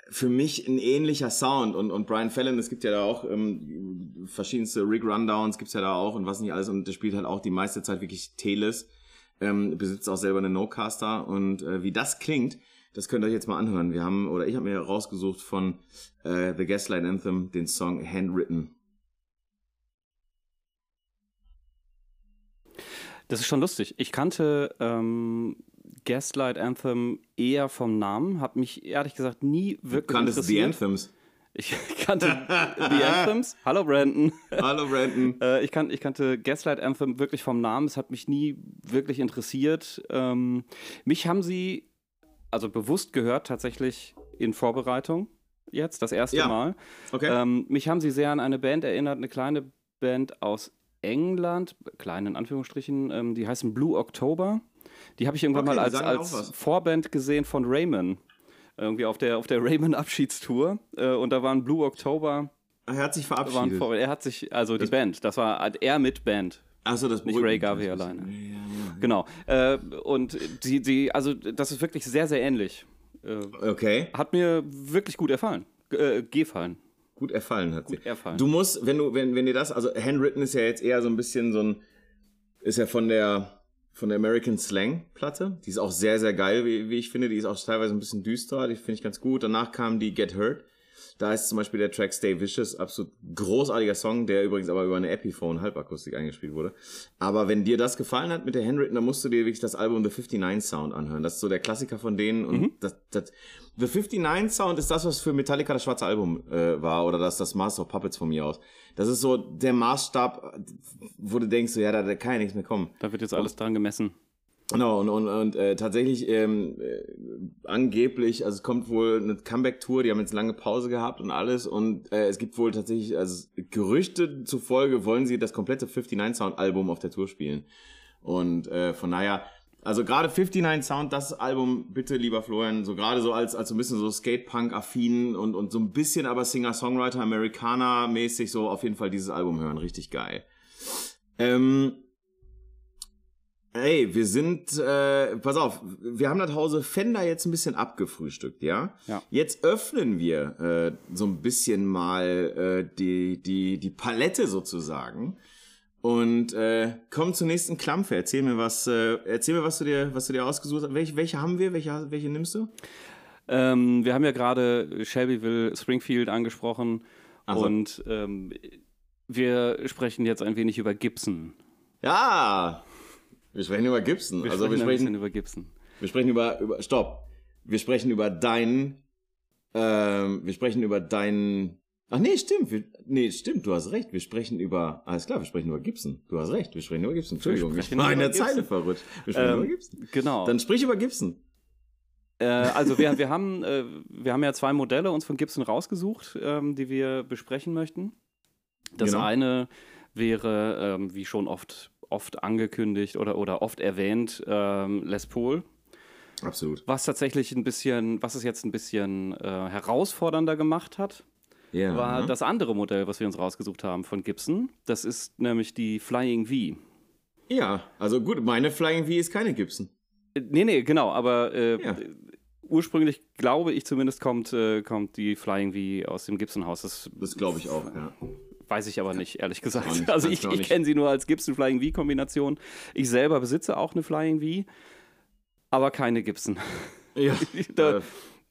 für mich ein ähnlicher Sound und, und Brian Fallon, es gibt ja da auch ähm, verschiedenste Rig Rundowns, gibt's ja da auch und was nicht alles und der spielt halt auch die meiste Zeit wirklich Teles, ähm, besitzt auch selber eine No-Caster und äh, wie das klingt, das könnt ihr euch jetzt mal anhören. Wir haben, oder ich habe mir rausgesucht von äh, The Gaslight Anthem den Song Handwritten. Das ist schon lustig. Ich kannte ähm, Gaslight Anthem eher vom Namen, habe mich ehrlich gesagt nie wirklich du kanntest The Anthems. Ich kannte The Anthems. Hallo Brandon. Hallo Brandon. äh, ich, kan ich kannte Gaslight Anthem wirklich vom Namen. Es hat mich nie wirklich interessiert. Ähm, mich haben sie also bewusst gehört tatsächlich in Vorbereitung jetzt, das erste Ja. Mal. Okay. Ähm, mich haben sie sehr an eine Band erinnert, eine kleine Band aus England, klein in Anführungsstrichen, ähm, die heißen Blue October. Die habe ich irgendwann Okay, mal als, als. Vorband gesehen von Raymond. Irgendwie auf der, auf der Raymond-Abschiedstour. Äh, und da waren Blue October. er hat sich verabschiedet. vor, er hat sich, also die Band, das war er mit Band. Achso, das Nicht Ray Garvey alleine. Ja, ja, ja. Genau. Äh, und die, die, also das ist wirklich sehr, sehr ähnlich. Äh, Okay, hat mir wirklich gut erfallen. Äh, gefallen. Gut erfallen hat sie. Gut erfallen. Du musst, wenn du, wenn, wenn dir das, also Handwritten ist ja jetzt eher so ein bisschen so ein, ist ja von der, von der American Slang Platte. Die ist auch sehr, sehr geil, wie, wie ich finde. Die ist auch teilweise ein bisschen düster. Die finde ich ganz gut. Danach kam die Get Hurt. Da ist zum Beispiel der Track Stay Vicious, absolut großartiger Song, der übrigens aber über eine Epiphone Halbakustik eingespielt wurde. Aber wenn dir das gefallen hat mit der Handwritten, dann musst du dir wirklich das Album The 59 Sound anhören. Das ist so der Klassiker von denen. Und das, das, The 59 Sound ist das, was für Metallica das schwarze Album äh, war oder das, das Master of Puppets von mir aus. Das ist so der Maßstab, wo du denkst, so, ja, da, da kann ja nichts mehr kommen. Da wird jetzt alles dran gemessen. Genau, und, und, und äh, tatsächlich ähm, äh, angeblich, also es kommt wohl eine Comeback-Tour, die haben jetzt lange Pause gehabt und alles und äh, es gibt wohl tatsächlich, also Gerüchte zufolge wollen sie das komplette 59 Sound Album auf der Tour spielen. Und äh, von daher, also gerade 59 Sound, das Album, bitte lieber Florian, so gerade so als, als so ein bisschen so Skatepunk-affin und, und so ein bisschen aber Singer-Songwriter, Amerikaner-mäßig so auf jeden Fall dieses Album hören, richtig geil. Ähm, Ey, wir sind, äh, pass auf, wir haben das Hause Fender jetzt ein bisschen abgefrühstückt, ja? Ja. Jetzt öffnen wir äh, so ein bisschen mal äh, die, die, die Palette sozusagen und äh, kommen zur nächsten Klampfe. Erzähl mir was, äh, erzähl mir, was du dir, was du dir ausgesucht hast. Welche, welche haben wir? Welche, welche nimmst du? Ähm, wir haben ja gerade Shelbyville, Springfield angesprochen so. und ähm, wir sprechen jetzt ein wenig über Gibson. Ja, wir sprechen über Gibson. Wir also wir sprechen bisschen sprechen, über Gibson. wir sprechen über, über, stopp. Wir sprechen über deinen, ähm, wir sprechen über deinen, ach nee, stimmt, wir, nee, stimmt, du hast recht, wir sprechen über, alles klar, wir sprechen über Gibson. Du hast recht, wir sprechen über Gibson. Entschuldigung, ich war in der Zeile Gibson. verrutscht. Wir sprechen Ähm, über Gibson. Genau. Dann sprich über Gibson. Äh, also wir, wir, haben, äh, wir haben ja zwei Modelle uns von Gibson rausgesucht, ähm, die wir besprechen möchten. Das Genau. eine wäre, ähm, wie schon oft, oft angekündigt oder, oder oft erwähnt, ähm, Les Paul. Absolut. Was tatsächlich ein bisschen, was es jetzt ein bisschen äh, herausfordernder gemacht hat, Ja. war das andere Modell, was wir uns rausgesucht haben von Gibson. Das ist nämlich die Flying V. ja, also gut, meine Flying V ist keine Gibson. Äh, Nee, nee, genau, aber äh, Ja. ursprünglich glaube ich zumindest kommt, äh, kommt die Flying V aus dem Gibson-Haus. Das Das glaube ich auch, ja. Weiß ich aber nicht, ehrlich gesagt. Nicht, also ich, ich kenne sie nur als Gibson Flying V-Kombination. Ich selber besitze auch eine Flying V, aber keine Gibson. Ja, da äh,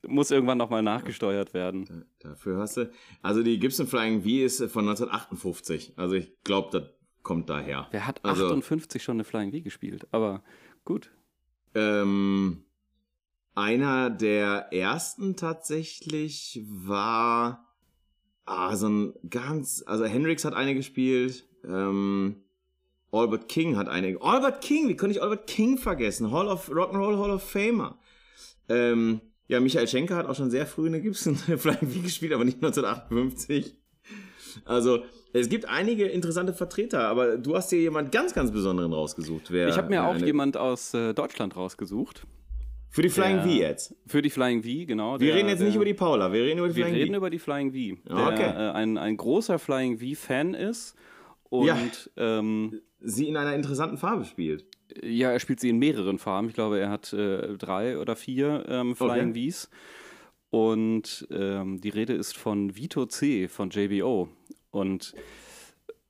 muss irgendwann nochmal nachgesteuert werden. dafür hast du. Also die Gibson Flying V ist von 1958. Also ich glaube, das kommt daher. Wer hat Also- 58 schon eine Flying V gespielt? Aber gut. Ähm, einer der ersten tatsächlich war ah, so ein ganz, also Hendrix hat eine gespielt, ähm, Albert King hat eine, Albert King, wie konnte ich Albert King vergessen? Hall of, Rock'n'Roll Hall of Famer. Ähm, ja, Michael Schenker hat auch schon sehr früh eine Gibson Flying V gespielt, aber nicht 1958. Also, es gibt einige interessante Vertreter, aber du hast dir jemand ganz, ganz Besonderen rausgesucht. Wer, Ich habe mir auch jemand aus äh, Deutschland rausgesucht. Für die Flying Der- V jetzt. Für die Flying V, genau. Wir Der- reden jetzt nicht der- über die Paula, wir reden über die Wir Flying reden V. über die Flying V. Der Ah, okay. äh, ein, ein großer Flying V-Fan ist. Und Ja. ähm, Sie in einer interessanten Farbe spielt. Ja, er spielt sie in mehreren Farben. Ich glaube, er hat äh, drei oder vier ähm, Flying Okay. Vs. Und ähm, die Rede ist von Vito C. von JBO. Und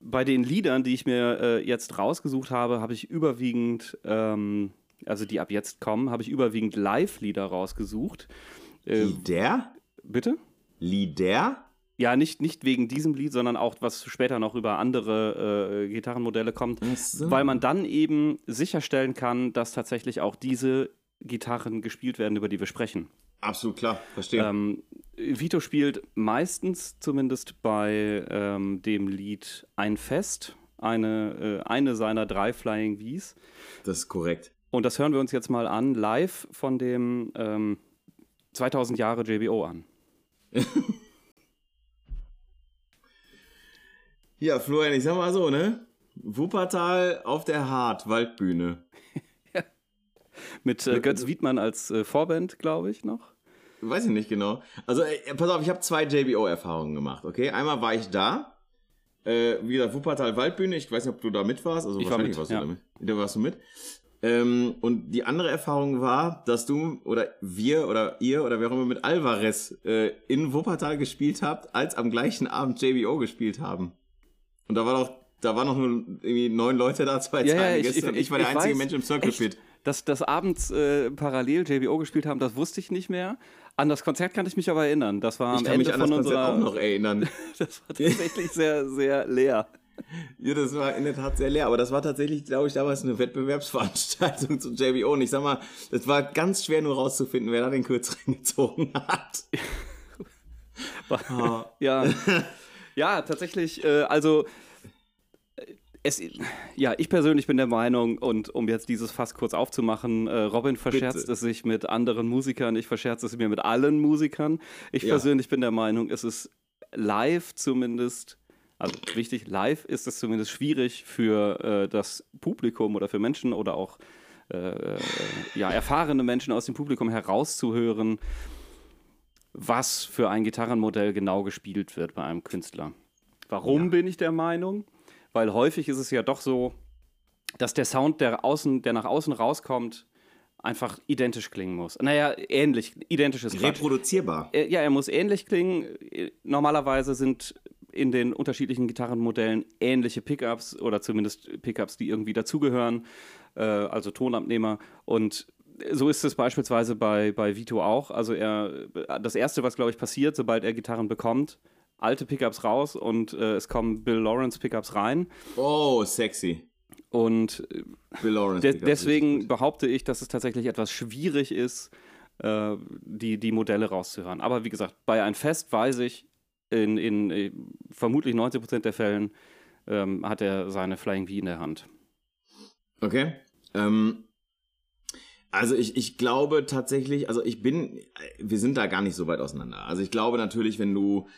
bei den Liedern, die ich mir äh, jetzt rausgesucht habe, habe ich überwiegend, ähm, also die ab jetzt kommen, habe ich überwiegend Live-Lieder rausgesucht. Äh, Lieder? bitte? Lieder? Ja, nicht, nicht wegen diesem Lied, sondern auch, was später noch über andere äh, Gitarrenmodelle kommt. So. Weil man dann eben sicherstellen kann, dass tatsächlich auch diese Gitarren gespielt werden, über die wir sprechen. Absolut klar, verstehe. Ähm, Vito spielt meistens zumindest bei ähm, dem Lied Ein Fest, eine, äh, eine seiner drei Flying Vs. das ist korrekt. Und das hören wir uns jetzt mal an, live von dem ähm, 2000 Jahre JBO an. ja, Florian, ich sag mal so, ne? Wuppertal auf der Hart, Waldbühne. ja. Mit äh, Götz Wiedmann als äh, Vorband, glaube ich, noch. Weiß ich nicht genau. Also, äh, pass auf, ich habe zwei JBO-Erfahrungen gemacht, okay? Einmal war ich da, äh, wie gesagt, Wuppertal Waldbühne, ich weiß nicht, ob du da mit warst, also ich wahrscheinlich war mit, warst ja. du da mit. Da warst du mit. Ähm, und die andere Erfahrung war, dass du oder wir oder ihr oder wer auch immer mit Alvarez äh, in Wuppertal gespielt habt, als am gleichen Abend JBO gespielt haben. Und da war doch, da waren noch nur irgendwie neun Leute da, zwei Ja, ja, Tage ich- Gäste ich- und ich war der ich einzige weiß. Mensch im Circle Echt? Pit. Dass das abends äh, parallel JBO gespielt haben, das wusste ich nicht mehr. An das Konzert kann ich mich aber erinnern. Das war Ich am kann Ende mich an das Konzert unserer. auch noch erinnern. Das war tatsächlich sehr, sehr leer. Ja, das war in der Tat sehr leer, aber das war tatsächlich, glaube ich, damals eine Wettbewerbsveranstaltung zu JBO. Und ich sag mal, es war ganz schwer nur rauszufinden, wer da den kürzeren gezogen hat. Ja, ja tatsächlich. Äh, also, äh, es, ja, ich persönlich bin der Meinung, und um jetzt dieses Fass kurz aufzumachen, äh, Robin verscherzt Bitte. es sich mit anderen Musikern, ich verscherze es mir mit allen Musikern. Ich Ja. persönlich bin der Meinung, es ist live zumindest. Also wichtig, live ist es zumindest schwierig für äh, das Publikum oder für Menschen oder auch äh, äh, ja, erfahrene Menschen aus dem Publikum herauszuhören, was für ein Gitarrenmodell genau gespielt wird bei einem Künstler. Warum Ja. bin ich der Meinung? Weil häufig ist es ja doch so, dass der Sound, der, außen, der nach außen rauskommt, einfach identisch klingen muss. Naja, ähnlich, identisches Quatsch. Reproduzierbar. Äh, Ja, er muss ähnlich klingen. Äh, Normalerweise sind in den unterschiedlichen Gitarrenmodellen ähnliche Pickups oder zumindest Pickups, die irgendwie dazugehören, äh, also Tonabnehmer. Und so ist es beispielsweise bei, bei Vito auch. Also er, das Erste, was, glaube ich, passiert, sobald er Gitarren bekommt, alte Pickups raus und äh, es kommen Bill Lawrence Pickups rein. Oh, sexy. Und äh, Bill Lawrence. De deswegen behaupte ich, dass es tatsächlich etwas schwierig ist, äh, die, die Modelle rauszuhören. Aber wie gesagt, bei ein Fest weiß ich, in, in äh, vermutlich 90% der Fällen ähm, hat er seine Flying V in der Hand. Okay. Ähm, also ich, ich glaube tatsächlich, also ich bin, wir sind da gar nicht so weit auseinander. Also ich glaube natürlich, wenn du,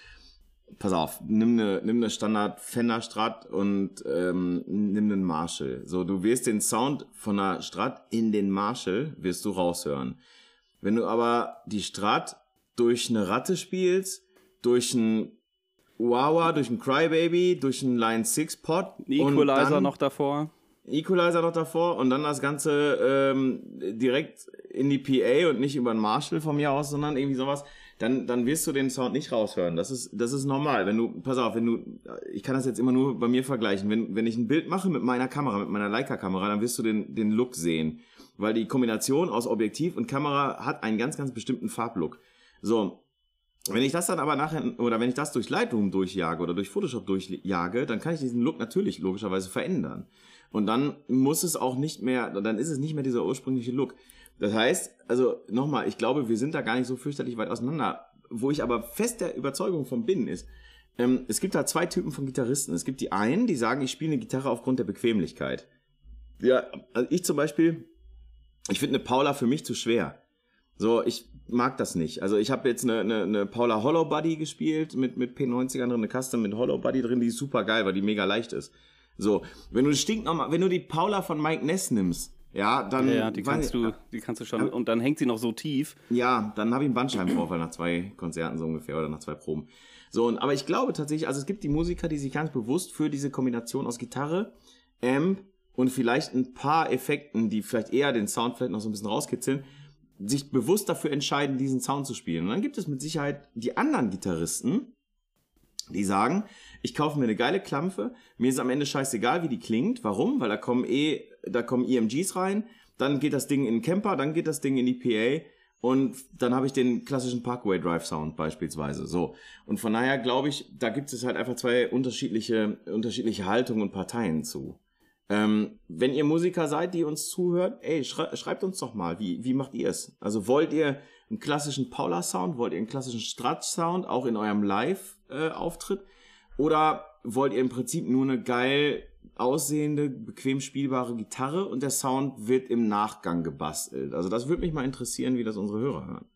pass auf, nimm eine, nimm eine Standard Fender Strat und ähm, nimm einen Marshall. So, du wirst den Sound von einer Strat in den Marshall, wirst du raushören. Wenn du aber die Strat durch eine Ratte spielst, durch ein Wawa, durch ein Crybaby, durch einen Line 6 Pot Ein Equalizer noch davor. Equalizer noch davor und dann das Ganze ähm, direkt in die PA und nicht über einen Marshall von mir aus, sondern irgendwie sowas, dann, dann wirst du den Sound nicht raushören. Das ist, das ist normal. Wenn du, pass auf, wenn du, ich kann das jetzt immer nur bei mir vergleichen. Wenn, wenn ich ein Bild mache mit meiner Kamera, mit meiner Leica-Kamera, dann wirst du den, den Look sehen. Weil die Kombination aus Objektiv und Kamera hat einen ganz, ganz bestimmten Farblook. So, wenn ich das dann aber nachher, oder wenn ich das durch Lightroom durchjage oder durch Photoshop durchjage, dann kann ich diesen Look natürlich logischerweise verändern. Und dann muss es auch nicht mehr, dann ist es nicht mehr dieser ursprüngliche Look. Das heißt, also nochmal, ich glaube, wir sind da gar nicht so fürchterlich weit auseinander. Wo ich aber fest der Überzeugung von bin, ist, ähm, es gibt da zwei Typen von Gitarristen. Es gibt die einen, die sagen, ich spiele eine Gitarre aufgrund der Bequemlichkeit. Ja, also ich zum Beispiel, ich finde eine Paula für mich zu schwer. So, ich mag das nicht. Also ich habe jetzt eine, eine, eine Paula Hollow Buddy gespielt mit, mit P90ern drin, eine Custom mit Hollow Buddy drin, die ist super geil, weil die mega leicht ist. So, wenn du stinknormal, wenn du die Paula von Mike Ness nimmst, ja, dann. Ja, die kannst ich- du, die kannst du schon. Und dann hängt sie noch so tief. Ja, dann habe ich einen Bandscheibenvorfall nach zwei Konzerten so ungefähr oder nach zwei Proben. So, und, aber ich glaube tatsächlich, also es gibt die Musiker, die sich ganz bewusst für diese Kombination aus Gitarre, Amp und vielleicht ein paar Effekten, die vielleicht eher den Sound vielleicht noch so ein bisschen rauskitzeln, sich bewusst dafür entscheiden, diesen Sound zu spielen. Und dann gibt es mit Sicherheit die anderen Gitarristen, die sagen, ich kaufe mir eine geile Klampfe, mir ist am Ende scheißegal, wie die klingt. Warum? Weil da kommen eh, da kommen EMGs rein, dann geht das Ding in den Camper, dann geht das Ding in die PA und dann habe ich den klassischen Parkway Drive Sound beispielsweise. So. Und von daher glaube ich, da gibt es halt einfach zwei unterschiedliche, unterschiedliche Haltungen und Parteien zu. Ähm, wenn ihr Musiker seid, die uns zuhört, ey, schrei schreibt uns doch mal, wie, wie macht ihr es? Also wollt ihr einen klassischen Paula-Sound, wollt ihr einen klassischen Stratch-Sound, auch in eurem Live-Auftritt? Oder wollt ihr im Prinzip nur eine geil aussehende, bequem spielbare Gitarre und der Sound wird im Nachgang gebastelt? Also das würde mich mal interessieren, wie das unsere Hörer hören.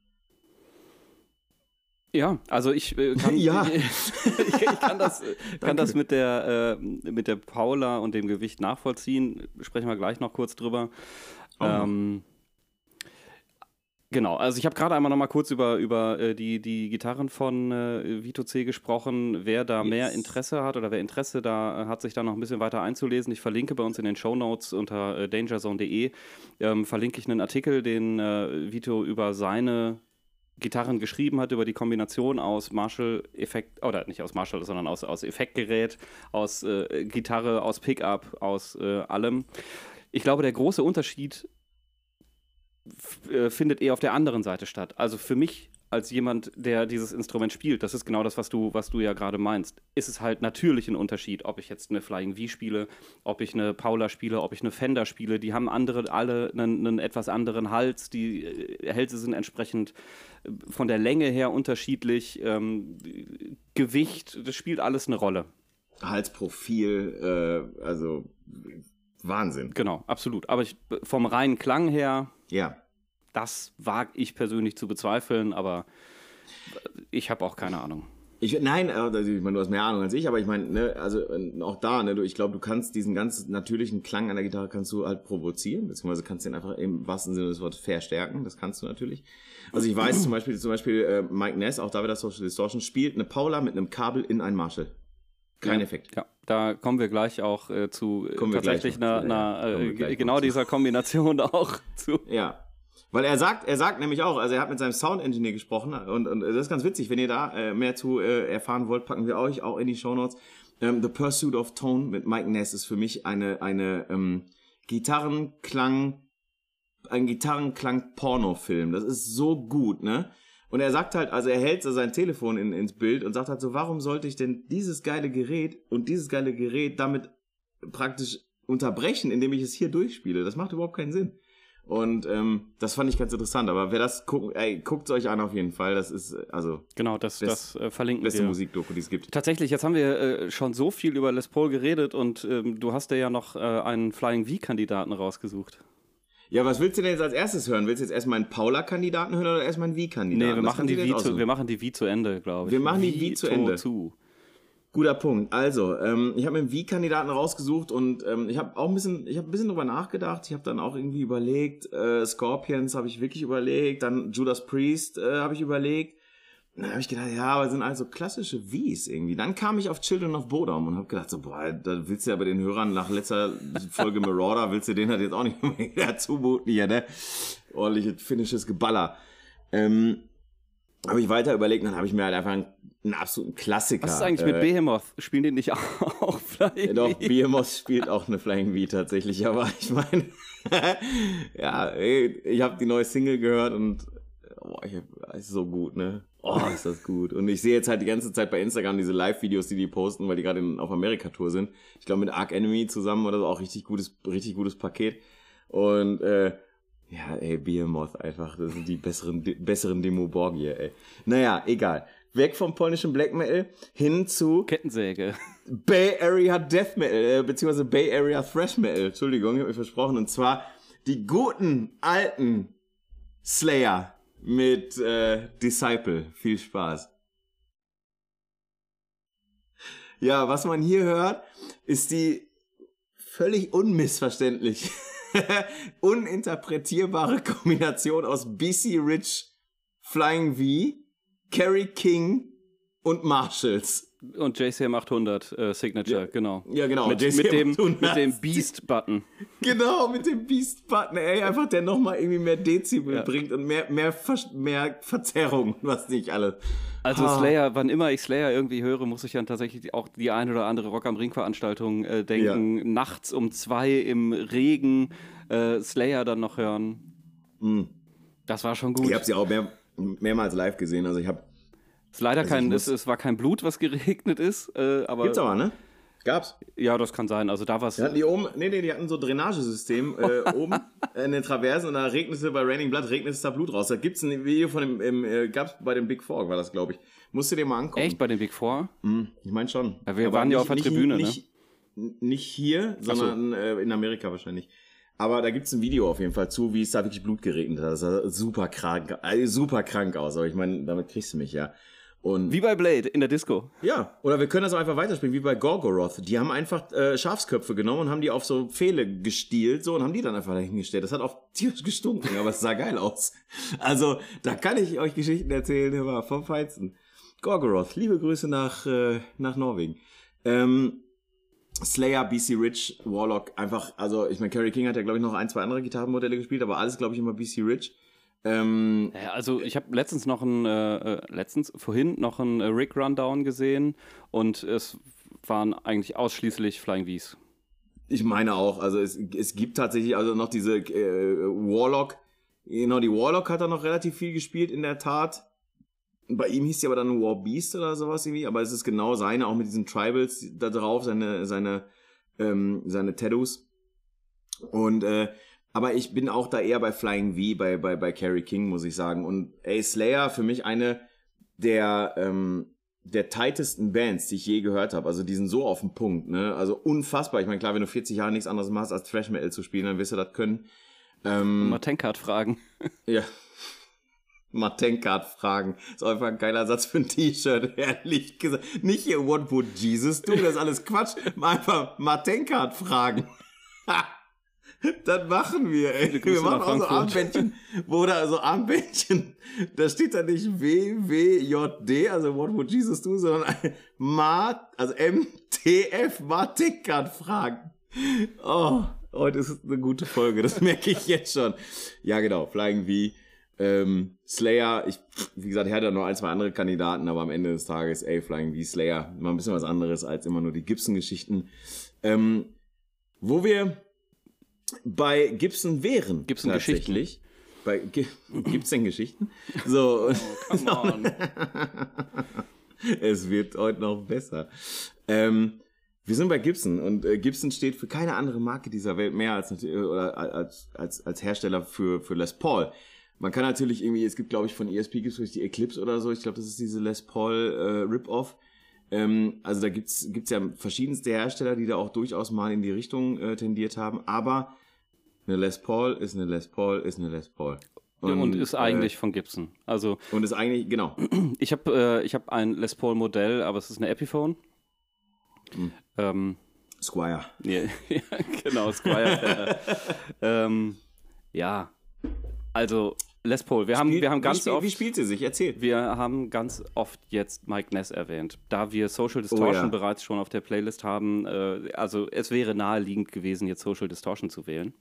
Ja, also ich äh, kann, Ja. ich, ich kann das, äh, kann das mit, der, äh, mit der Paula und dem Gewicht nachvollziehen. Sprechen wir gleich noch kurz drüber. Noch. Ähm, genau, also ich habe gerade einmal noch mal kurz über, über äh, die, die Gitarren von äh, Vito C gesprochen. Wer da Yes. mehr Interesse hat oder wer Interesse da hat, sich da noch ein bisschen weiter einzulesen, ich verlinke bei uns in den Shownotes unter äh, dangerzone.de, ähm, verlinke ich einen Artikel, den Vito über seine Gitarren geschrieben hat, über die Kombination aus Marshall-Effekt, oder nicht aus Marshall, sondern aus, aus Effektgerät, aus äh, Gitarre, aus Pickup, aus äh, allem. Ich glaube, der große Unterschied äh, findet eher auf der anderen Seite statt. Also für mich als jemand, der dieses Instrument spielt, das ist genau das, was du, was du ja gerade meinst, ist es halt natürlich ein Unterschied, ob ich jetzt eine Flying V spiele, ob ich eine Paula spiele, ob ich eine Fender spiele. Die haben andere, alle einen, einen etwas anderen Hals, die äh, Hälse sind entsprechend äh, von der Länge her unterschiedlich, ähm, Gewicht, das spielt alles eine Rolle. Halsprofil, äh, also Wahnsinn. Genau, absolut. Aber ich, vom reinen Klang her, Ja. Das wage ich persönlich zu bezweifeln, aber ich habe auch keine Ahnung. Ich, nein, äh, also ich meine, du hast mehr Ahnung als ich, aber ich meine, ne, also äh, auch da, ne, du, ich glaube, du kannst diesen ganz natürlichen Klang an der Gitarre kannst du halt provozieren, beziehungsweise kannst den einfach im wahrsten Sinne des Wortes verstärken, das kannst du natürlich. Also ich weiß zum Beispiel, zum Beispiel äh, Mike Ness, auch da wieder Social Distortion, spielt eine Paula mit einem Kabel in ein Marshall. Kein Ja. Effekt. Ja, da kommen wir gleich auch äh, zu Kommen tatsächlich einer, einer, äh, genau dieser Kombination auch zu. Ja. Weil er sagt, er sagt nämlich auch, also er hat mit seinem Sound Engineer gesprochen und, und das ist ganz witzig, wenn ihr da äh, mehr zu äh, erfahren wollt, packen wir euch auch in die Shownotes. Ähm, The Pursuit of Tone mit Mike Ness ist für mich eine, eine ähm, Gitarrenklang, ein Gitarrenklang-Pornofilm. Das ist so gut, ne? Und er sagt halt, also er hält so sein Telefon in, ins Bild und sagt halt so, warum sollte ich denn dieses geile Gerät und dieses geile Gerät damit praktisch unterbrechen, indem ich es hier durchspiele? Das macht überhaupt keinen Sinn. Und ähm, das fand ich ganz interessant. Aber wer das guckt, ey, guckt es euch an auf jeden Fall. Das ist äh, also Genau, das, Best- das äh, verlinken beste wir. Musikdoku, die es gibt. Tatsächlich, jetzt haben wir äh, schon so viel über Les Paul geredet und ähm, du hast dir ja noch äh, einen Flying V-Kandidaten rausgesucht. Ja, was willst du denn jetzt als erstes hören? Willst du jetzt erstmal einen Paula-Kandidaten hören oder erstmal einen V-Kandidaten? Nee, wir machen, die v zu, wir machen die V zu Ende, glaube ich. Wir machen die V zu Ende. Zu. Guter Punkt. Also, ähm, ich habe mir einen V-Kandidaten rausgesucht und ähm, ich habe auch ein bisschen, ich habe ein bisschen drüber nachgedacht. Ich habe dann auch irgendwie überlegt, äh, Scorpions habe ich wirklich überlegt, dann Judas Priest äh, habe ich überlegt. Dann habe ich gedacht, ja, aber sind also klassische Vs irgendwie. Dann kam ich auf Children of Bodom und habe gedacht, so, boah, da willst du ja bei den Hörern nach letzter Folge Marauder, willst du den halt jetzt auch nicht mehr zumuten hier, ne? Ordentliches finnisches Geballer. Ähm, habe ich weiter überlegt, dann habe ich mir halt einfach einen, einen absoluten Klassiker. Was ist eigentlich äh, mit Behemoth? Spielen die nicht auch Flying ja, Doch, V? Behemoth spielt auch eine Flying V tatsächlich, aber ich meine, ja, ey, ich habe die neue Single gehört und oh, ich ist so gut, ne? Oh, ist das gut. Und ich sehe jetzt halt die ganze Zeit bei Instagram diese Live-Videos, die die posten, weil die gerade auf Amerika-Tour sind. Ich glaube mit Arc Enemy zusammen oder so, auch richtig gutes, richtig gutes Paket. Und äh, ja, ey, Behemoth einfach, das sind die besseren, die besseren Demo Borgia, ey. Naja, egal. Weg vom polnischen Black Metal hin zu Kettensäge. Bay Area Death Metal, äh, beziehungsweise Bay Area Thrash Metal. Entschuldigung, ich habe mich versprochen. Und zwar die guten alten Slayer mit äh, Disciple. Viel Spaß. Ja, was man hier hört, ist die völlig unmissverständlich uninterpretierbare Kombination aus BC Rich, Flying V, Kerry King und Marshalls. Und JCM 800 äh, Signature, Ja. genau. Ja, genau. Mit, mit, dem, 800. mit dem Beast-Button. Genau, mit dem Beast-Button, ey, einfach der nochmal irgendwie mehr Dezibel Ja. bringt und mehr, mehr, Ver mehr Verzerrung, was nicht alles. Also Ah. Slayer, wann immer ich Slayer irgendwie höre, muss ich dann tatsächlich auch die ein oder andere Rock am Ring Veranstaltung äh, denken. Nachts um zwei im Regen äh, Slayer dann noch hören. Mhm. Das war schon gut. Ich habe sie auch mehr, mehrmals live gesehen, also ich habe Es ist leider Also kein, es, es war kein Blut, was geregnet ist, äh, aber Gibt's aber, ne? Gab's. ja, das kann sein. Also da war es. Die hatten die oben, nee, nee, die hatten so Drainagesystem äh, oben in den Traversen und da regnete bei Raining Blood, regnete da Blut raus. Da gibt's ein Video von dem, im, äh, gab's bei dem Big Four, war das, glaube ich. Musst du dir mal angucken. Echt bei den Big Four? Mhm, ich meine schon. Ja, wir waren ja auf der Tribüne, ne? nicht, Nicht hier, so. sondern äh, in Amerika wahrscheinlich. Aber da gibt's ein Video auf jeden Fall zu, wie es da wirklich Blut geregnet hat. Das sah super krank, äh, super krank aus. Aber ich meine, damit kriegst du mich ja. Und Wie bei Blade in der Disco. ja, oder wir können das auch einfach weiterspielen, wie bei Gorgoroth. Die haben einfach äh, Schafsköpfe genommen und haben die auf so Pfähle gestielt so und haben die dann einfach dahingestellt. Das hat auch tierisch gestunken, aber es sah geil aus. Also, da kann ich euch Geschichten erzählen, immer vom Feinsten. Gorgoroth, liebe Grüße nach, äh, nach Norwegen. Ähm, Slayer, BC Rich, Warlock, einfach, also ich meine, Kerry King hat ja, glaube ich, noch ein, zwei andere Gitarrenmodelle gespielt, aber alles, glaube ich, immer BC Rich. Ähm, Ja, also ich habe letztens noch ein, äh, äh, letztens, vorhin noch ein äh, Rick Rundown gesehen und es waren eigentlich ausschließlich Flying Vs. Ich meine auch, also es, es gibt tatsächlich also noch diese äh, Warlock, genau, die Warlock hat er noch relativ viel gespielt in der Tat. Bei ihm hieß sie aber dann War Beast oder sowas irgendwie, aber es ist genau seine, auch mit diesen Tribals da drauf, seine, seine, ähm, seine Tattoos. Und, äh, aber ich bin auch da eher bei Flying V, bei, bei, bei Carrie King, muss ich sagen. Und ey, Slayer für mich eine der, ähm, der tightesten Bands, die ich je gehört habe. Also die sind so auf den Punkt, ne? Also unfassbar. Ich meine, klar, wenn du 40 Jahre nichts anderes machst, als Thrash Metal zu spielen, dann wirst du das können. Ähm, Mal Tankard fragen. ja. Matenkart fragen. Ist auch einfach ein geiler Satz für ein T-Shirt, ehrlich gesagt. Nicht hier What would Jesus do? Das ist alles Quatsch. Einfach Matenkart fragen. das machen wir, ey. Wir machen auch so. Armbändchen, wo da so Armbändchen, da steht da nicht W, W, J, D, also What would Jesus do, sondern Ma, also MTF, Matenkart fragen. Oh, heute ist eine gute Folge, das merke ich jetzt schon. Ja, genau, Flying V. Ähm, Slayer, ich, wie gesagt, ich hatte noch ein, zwei andere Kandidaten, aber am Ende des Tages, ey, Flying V, Slayer, mal ein bisschen was anderes als immer nur die Gibson-Geschichten. Ähm, wo wir bei Gibson wären. Gibson-Geschichten. tatsächlich. Bei Gi Gibt's denn Geschichten? So, Come on. es wird heute noch besser. Ähm, wir sind bei Gibson und äh, Gibson steht für keine andere Marke dieser Welt mehr als oder als als als Hersteller für für Les Paul. Man kann natürlich irgendwie, es gibt glaube ich von ESP gibt es die Eclipse oder so. Ich glaube, das ist diese Les Paul äh, Rip-Off. Ähm, also da gibt's gibt's ja verschiedenste Hersteller, die da auch durchaus mal in die Richtung äh, tendiert haben. Aber eine Les Paul ist eine Les Paul ist eine Les Paul. Und, ist eigentlich von Gibson. Also äh, und ist eigentlich genau. ich habe äh, ich hab ein Les Paul Modell, aber es ist eine Epiphone. Hm. Ähm, Squire. ja, ja, genau, Squire. äh, ähm, ja, also Les Paul. Wir haben, Spielt- wir haben wie, ganz spiel- oft... wie spielt sie sich? Erzähl. Wir haben ganz oft jetzt Mike Ness erwähnt. Da wir Social Distortion Oh ja. bereits schon auf der Playlist haben, äh, also es wäre naheliegend gewesen, jetzt Social Distortion zu wählen.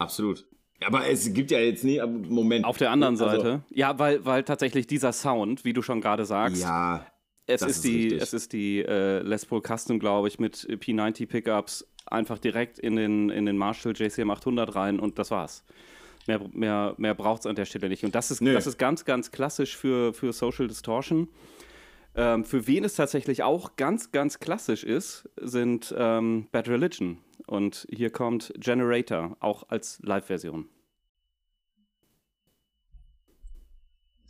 Absolut. Aber es gibt ja jetzt nie, Moment. Auf der anderen Also, Seite, ja, weil, weil tatsächlich dieser Sound, wie du schon gerade sagst, Ja, es, ist ist die, richtig. es ist die äh, Les Paul Custom, glaube ich, mit P90 Pickups einfach direkt in den, in den Marshall JCM 800 rein und das war's. Mehr, mehr, mehr braucht es an der Stelle nicht. Und das ist, Nö. das ist ganz, ganz klassisch für, für Social Distortion. Ähm, für wen es tatsächlich auch ganz, ganz klassisch ist, sind ähm, Bad Religion. Und hier kommt Generator, auch als Live-Version.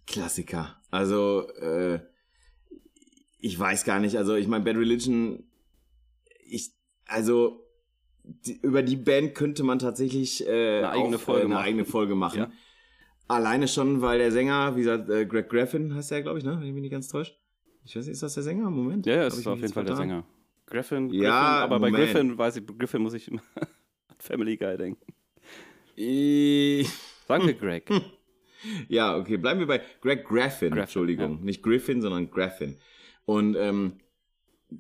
Klassiker. Also, äh, ich weiß gar nicht. Also, ich meine, Bad Religion, ich, also, die, über die Band könnte man tatsächlich äh, Eine eigene auch, Folge äh, eine machen. eigene Folge machen. Ja. Alleine schon, weil der Sänger, wie gesagt, äh, Greg Graffin heißt der, glaube ich, ne? Wenn ich mich nicht ganz täusche. Ich weiß nicht, ist das der Sänger? Moment. Ja, ja, es ist auf jeden Fall der? Sänger. Griffin, Griffin Ja, aber bei Moment. Griffin, weiß ich, Griffin muss ich immer an Family Guy denken. Sagen wir Greg. Ja, okay, bleiben wir bei Greg Graffin, Graffin, Entschuldigung. Nicht Griffin, sondern Graffin. Und ähm,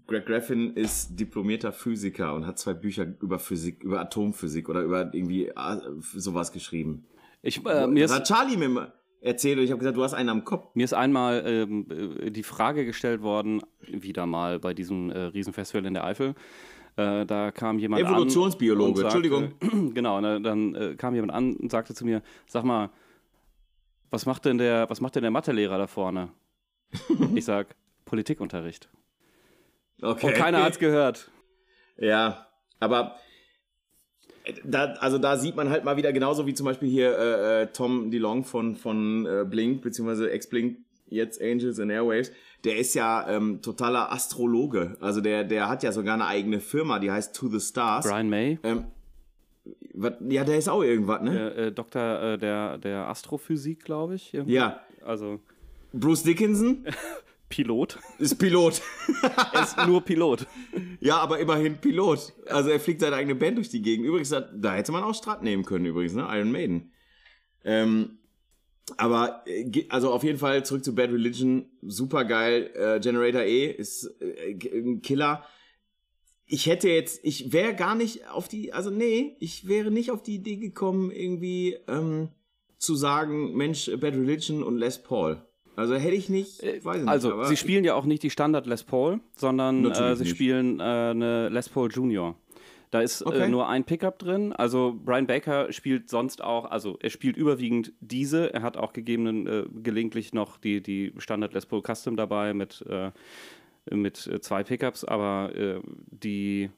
Greg Graffin ist diplomierter Physiker und hat zwei Bücher über Physik, über Atomphysik oder über irgendwie äh, sowas geschrieben. Ich, äh, mir, ist, Charlie mir mal erzählt und ich habe gesagt, du hast einen am Kopf. mir ist einmal ähm, äh, die Frage gestellt worden, wieder mal bei diesem äh, Riesenfestival in der Eifel. Äh, da kam jemand Evolutionsbiologe, an und sagte, Entschuldigung. Genau, und dann, dann äh, kam jemand an und sagte zu mir, sag mal, was macht denn der, was macht denn der Mathelehrer da vorne? ich sag, Politikunterricht. Okay. Und keiner hat's gehört. Ja, aber da, also da sieht man halt mal wieder genauso wie zum Beispiel hier äh, äh, Tom DeLong von, von äh, Blink, beziehungsweise Ex-Blink, jetzt Angels and Airwaves, der ist ja ähm, totaler Astrologe. Also der, der hat ja sogar eine eigene Firma, die heißt To the Stars. Brian May, Ähm, wat, ja, der ist auch irgendwas, ne? äh, äh, Doktor äh, der, der Astrophysik, glaube ich. irgendwie. Ja. Also Bruce Dickinson? Pilot. Ist Pilot. er ist nur Pilot. Ja, aber immerhin Pilot. Also er fliegt seine eigene Band durch die Gegend. Übrigens, da hätte man auch Strat nehmen können, übrigens, ne? Iron Maiden. Ähm, aber, äh, also auf jeden Fall zurück zu Bad Religion. Super geil. Äh, Generator E ist äh, ein Killer. Ich hätte jetzt, ich wäre gar nicht auf die, also nee, ich wäre nicht auf die Idee gekommen, irgendwie ähm, zu sagen, Mensch, Bad Religion und Les Paul. Also hätte ich nicht, äh, weiß ich also, nicht. Also, sie spielen ja auch nicht die Standard Les Paul, sondern äh, sie nicht. spielen äh, eine Les Paul Junior. Da ist äh, okay. äh, nur ein Pickup drin. Also Brian Baker spielt sonst auch, also er spielt überwiegend diese. Er hat auch gegeben, äh, gelegentlich noch die, die Standard Les Paul Custom dabei mit, mit zwei Pickups, aber die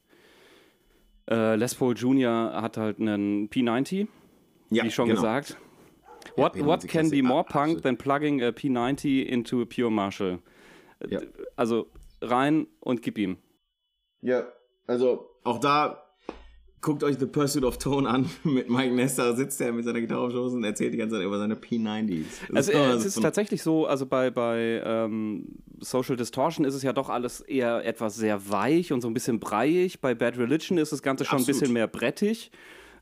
Les Paul Junior hat halt einen P90, ja, wie schon genau. gesagt. What, what can be more punk than plugging a P90 into a pure Marshall? Ja. Also rein und gib ihm. Ja, also auch da guckt euch The Pursuit of Tone an mit Mike Nester, sitzt er mit seiner Gitarre auf Schoß und erzählt die ganze Zeit über seine P90s. Also, ist es ist tatsächlich so, also bei, bei ähm, Social Distortion ist es ja doch alles eher etwas sehr weich und so ein bisschen breiig. Bei Bad Religion ist das Ganze schon Absolut. ein bisschen mehr brettig.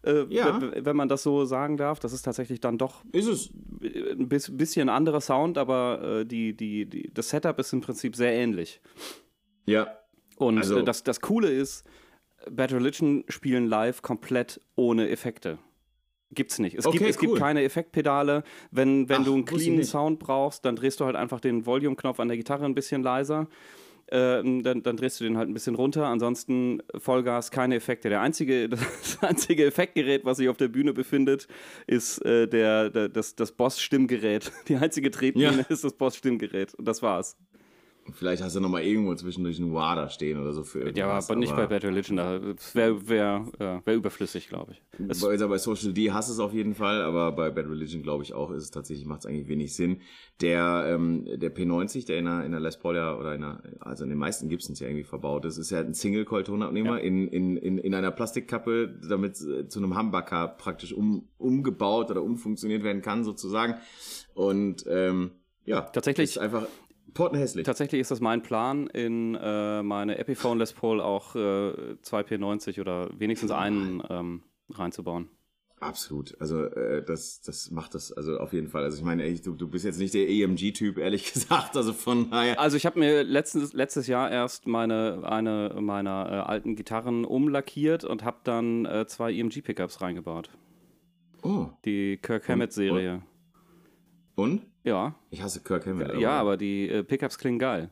Äh, ja. wenn man das so sagen darf. Das ist tatsächlich dann doch ist es. ein bisschen anderer Sound, aber äh, die, die, die, das Setup ist im Prinzip sehr ähnlich. Ja. Und also. äh, das, das Coole ist, Bad Religion spielen live komplett ohne Effekte. Gibt's nicht. Es, okay, gibt, es cool. gibt keine Effektpedale. Wenn, wenn Ach, du einen cleanen Sound brauchst, dann drehst du halt einfach den Volume-Knopf an der Gitarre ein bisschen leiser. Äh, dann, dann, drehst du den halt ein bisschen runter. Ansonsten Vollgas, keine Effekte. Der einzige, das einzige Effektgerät, was sich auf der Bühne befindet, ist äh, der, der, das, das Boss-Stimmgerät. Die einzige Tretmine ja. ist das Boss-Stimmgerät. Und das war's. Vielleicht hast du noch mal irgendwo zwischendurch einen WADA stehen oder so für Ja, aber nicht bei Bad Religion. Das wäre wär, wär überflüssig, glaube ich. Es bei, bei Social D hast du es auf jeden Fall, aber bei Bad Religion glaube ich auch, ist es tatsächlich, macht es eigentlich wenig Sinn. Der, ähm, der P90, der in der, in der Les Paul ja, oder in der, also in den meisten Gibsons ja irgendwie verbaut ist, ist ja ein Single-Coil-Tonabnehmer ja. in, in, in, in einer Plastikkappe, damit äh, zu einem Humbucker praktisch um, umgebaut oder umfunktioniert werden kann, sozusagen. Und ähm, ja, tatsächlich ist einfach Portenhässlich. Tatsächlich ist das mein Plan, in äh, meine Epiphone Les Paul auch äh, zwei P90 oder wenigstens einen ähm, reinzubauen. Absolut. Also äh, das, das macht das also auf jeden Fall. Also ich meine, ey, du, du bist jetzt nicht der EMG-Typ, ehrlich gesagt. Also von daher. Also ich habe mir letztes, letztes Jahr erst meine eine meiner äh, alten Gitarren umlackiert und habe dann äh, zwei EMG-Pickups reingebaut. Oh. Die Kirk Hammett-Serie. Und? Ja. Ich hasse Kirk Hammett. Ja, aber, ja, aber die äh, Pickups klingen geil.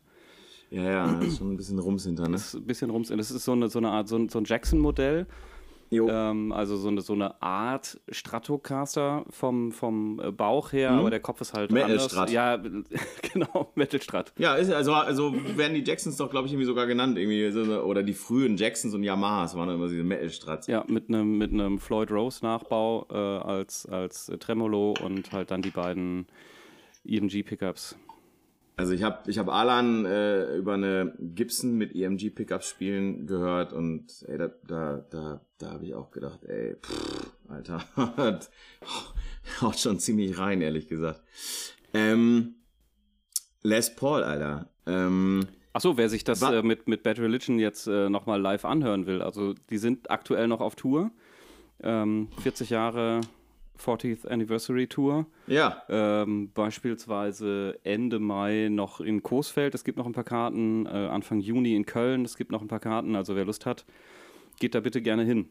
Ja, ja, ist schon ein bisschen Rums hinter, ne? Das ist ein bisschen Rums. Das ist so eine, so eine Art, so ein, so ein Jackson-Modell. Ähm, also so eine, so eine Art Stratocaster vom, vom äh, Bauch her, hm. aber der Kopf ist halt Metal. Strat. Ja, genau, Metal Strat. Ja, ist, also, also werden die Jacksons doch, glaube ich, irgendwie sogar genannt. Irgendwie oder die frühen Jacksons und Yamahas waren immer diese Metal Strats. Ja, mit einem mit Floyd Rose Nachbau äh, als, als Tremolo und halt dann die beiden EMG-Pickups. Also ich habe ich hab Alan äh, über eine Gibson mit EMG-Pickups spielen gehört und ey, da, da, da, da habe ich auch gedacht, ey, pff, Alter, haut schon ziemlich rein, ehrlich gesagt. Ähm, Les Paul, Alter. Ähm, Achso, wer sich das äh, mit, mit Bad Religion jetzt äh, nochmal live anhören will, also die sind aktuell noch auf Tour. Ähm, 40 Jahre 40th Anniversary Tour. Ja. Ähm, beispielsweise Ende Mai noch in Coesfeld, es gibt noch ein paar Karten. Äh, Anfang Juni in Köln, es gibt noch ein paar Karten. Also wer Lust hat, geht da bitte gerne hin.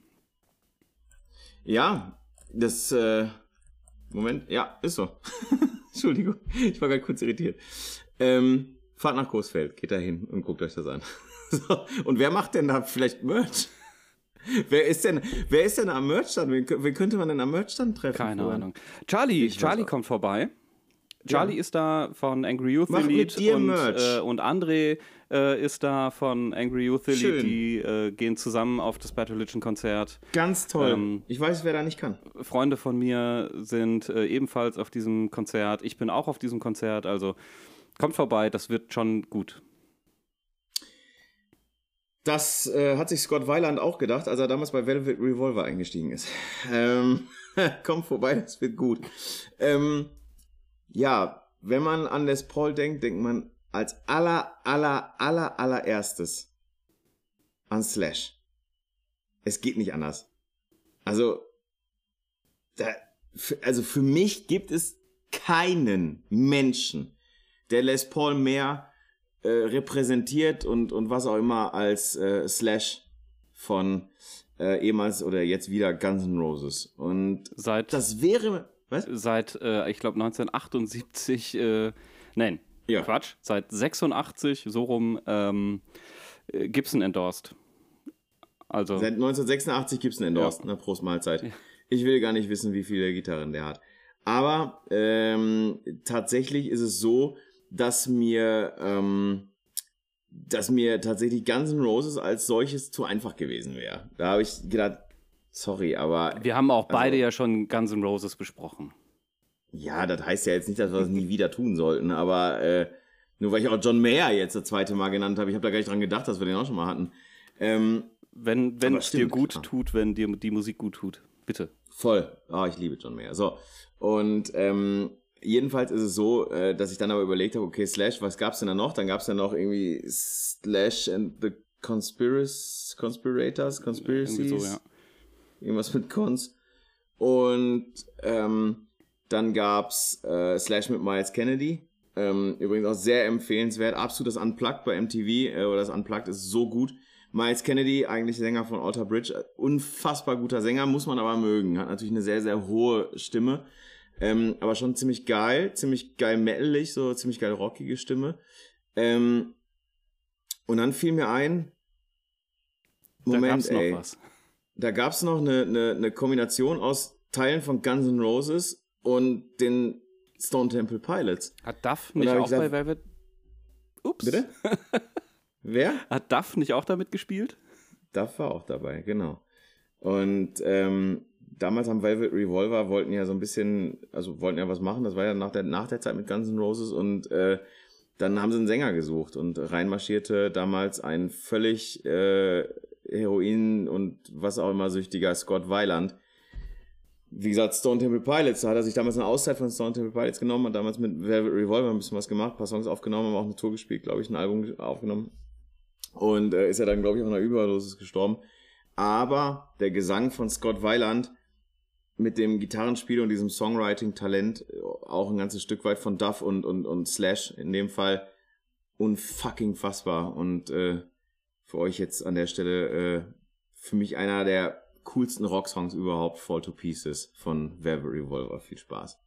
Ja, das. Äh, Moment, ja, ist so. Entschuldigung, ich war gerade kurz irritiert. Ähm, fahrt nach Coesfeld, geht da hin und guckt euch das an. so, und wer macht denn da vielleicht Merch? Wer ist denn, wer ist denn am Merchstand? Wen, wen könnte man denn am Merchstand treffen? Keine vorhin? Ahnung. Charlie, ich Charlie kommt vorbei. Charlie ja. ist da von Angry Youth Mach Elite und, äh, und André äh, ist da von Angry Youth Elite. Schön. Die äh, gehen zusammen auf das Battle Religion Konzert. Ganz toll. Ähm, ich weiß, wer da nicht kann. Freunde von mir sind äh, ebenfalls auf diesem Konzert. Ich bin auch auf diesem Konzert. Also kommt vorbei, das wird schon gut. Das äh, hat sich Scott Weiland auch gedacht, als er damals bei Velvet Revolver eingestiegen ist. Ähm, komm vorbei, das wird gut. Ähm, ja, wenn man an Les Paul denkt, denkt man als aller, aller, aller, allererstes an Slash. Es geht nicht anders. Also, da, also für mich gibt es keinen Menschen, der Les Paul mehr äh, repräsentiert und, und was auch immer als äh, Slash von äh, ehemals oder jetzt wieder Guns N' Roses. Und seit, das wäre, was? Seit, äh, ich glaube, 1978, äh, nein, ja. Quatsch, seit 86, so rum, ähm, äh, Gibson endorsed. Also, Seit 1986 Gibson endorsed, ja. ne, Prost Mahlzeit. Ja. Ich will gar nicht wissen, wie viele Gitarren der hat. Aber ähm, tatsächlich ist es so, dass mir, ähm, dass mir tatsächlich Guns N' Roses als solches zu einfach gewesen wäre. Da habe ich gedacht, sorry, aber. Wir haben auch beide also, ja schon Guns N' Roses besprochen. Ja, das heißt ja jetzt nicht, dass wir das nie wieder tun sollten, aber äh, nur weil ich auch John Mayer jetzt das zweite Mal genannt habe, ich habe da gar nicht dran gedacht, dass wir den auch schon mal hatten. Ähm, wenn wenn es dir gut ja. tut, wenn dir die Musik gut tut, bitte. Voll. Ah, oh, ich liebe John Mayer. So. Und ähm, jedenfalls ist es so, äh, dass ich dann aber überlegt habe, okay, Slash, was gab's denn da noch? Dann gab's ja noch irgendwie Slash and the Conspiracy, Conspirators, Conspiracies. So, ja. Irgendwas mit Cons. Und ähm, dann gab's äh, Slash mit Miles Kennedy. Ähm, übrigens auch sehr empfehlenswert. Absolut das Unplugged bei MTV, äh, oder das Unplugged ist so gut. Miles Kennedy, eigentlich Sänger von Alter Bridge, unfassbar guter Sänger, muss man aber mögen. Hat natürlich eine sehr, sehr hohe Stimme. Ähm, aber schon ziemlich geil, ziemlich geil metalig, so ziemlich geil rockige Stimme. Ähm, und dann fiel mir ein, Moment, da ey, was. da gab's noch eine, eine, eine Kombination aus Teilen von Guns N' Roses und den Stone Temple Pilots. Hat Duff nicht auch gesagt, bei Velvet? Ups. Bitte? Wer? Hat Duff nicht auch damit gespielt? Duff war auch dabei, genau. Und ähm, damals haben Velvet Revolver wollten ja so ein bisschen, also wollten ja was machen. Das war ja nach der, nach der Zeit mit Guns N' Roses und äh, dann haben sie einen Sänger gesucht und reinmarschierte damals ein völlig äh, Heroin und was auch immer süchtiger Scott Weiland. Wie gesagt, Stone Temple Pilots, da hat er sich damals eine Auszeit von Stone Temple Pilots genommen, hat damals mit Velvet Revolver ein bisschen was gemacht, ein paar Songs aufgenommen, haben auch eine Tour gespielt, glaube ich, ein Album aufgenommen. Und äh, ist ja dann, glaube ich, auch einer Überdosis gestorben. Aber der Gesang von Scott Weiland mit dem Gitarrenspiel und diesem Songwriting-Talent äh, auch ein ganzes Stück weit von Duff und, und, und Slash in dem Fall unfucking fassbar. Und äh, für euch jetzt an der Stelle äh, für mich einer der coolsten Rocksongs überhaupt, Fall to Pieces von Velvet Revolver. Viel Spaß.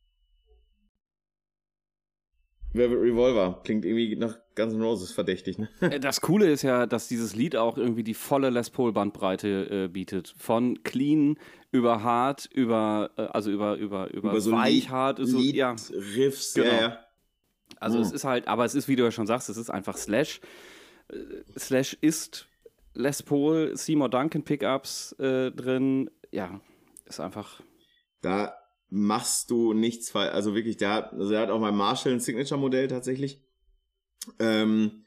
Velvet Revolver klingt irgendwie nach Guns N' Roses verdächtig, ne? Äh, das Coole ist ja, dass dieses Lied auch irgendwie die volle Les Paul Bandbreite äh, bietet. Von clean über hart, über äh, also über über über, über so weich hart, so Lied, ja. Riffs, genau. ja, ja. Also mhm. es ist halt, aber es ist, wie du ja schon sagst, es ist einfach Slash. Äh, Slash ist Les Paul, Seymour Duncan Pickups äh, drin. Ja, ist einfach. Da machst du nichts falsch. Also wirklich, der hat, also er hat auch mal Marshall ein Signature-Modell tatsächlich. Ähm,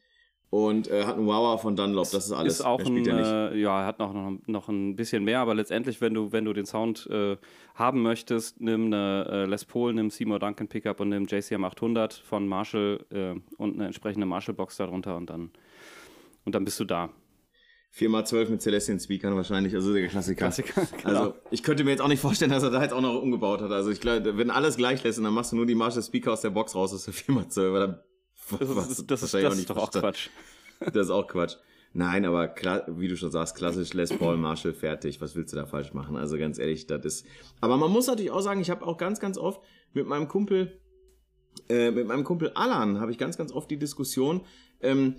und äh, hat einen Wawa von Dunlop, das ist alles. Ist auch ein, äh, ja, er hat noch, noch, noch ein bisschen mehr, aber letztendlich, wenn du, wenn du den Sound äh, haben möchtest, nimm eine äh, Les Paul, nimm Seymour Duncan Pickup und nimm JCM 800 von Marshall äh, und eine entsprechende Marshall-Box darunter und dann, und dann bist du da. 4x12 mit Celestian Speakern wahrscheinlich, also der Klassiker. Klassiker genau. Also ich könnte mir jetzt auch nicht vorstellen, dass er da jetzt auch noch umgebaut hat. Also ich glaube, wenn alles gleich lässt und dann machst du nur die Marshall Speaker aus der Box raus, ist der 4x12, weil dann das, ist, das, ist, das ist doch auch Quatsch. Das ist auch Quatsch. Nein, aber wie du schon sagst, klassisch Les Paul Marshall fertig. Was willst du da falsch machen? Also ganz ehrlich, das ist. Aber man muss natürlich auch sagen, ich habe auch ganz, ganz oft mit meinem Kumpel, äh, mit meinem Kumpel Alan, habe ich ganz, ganz oft die Diskussion. Ähm,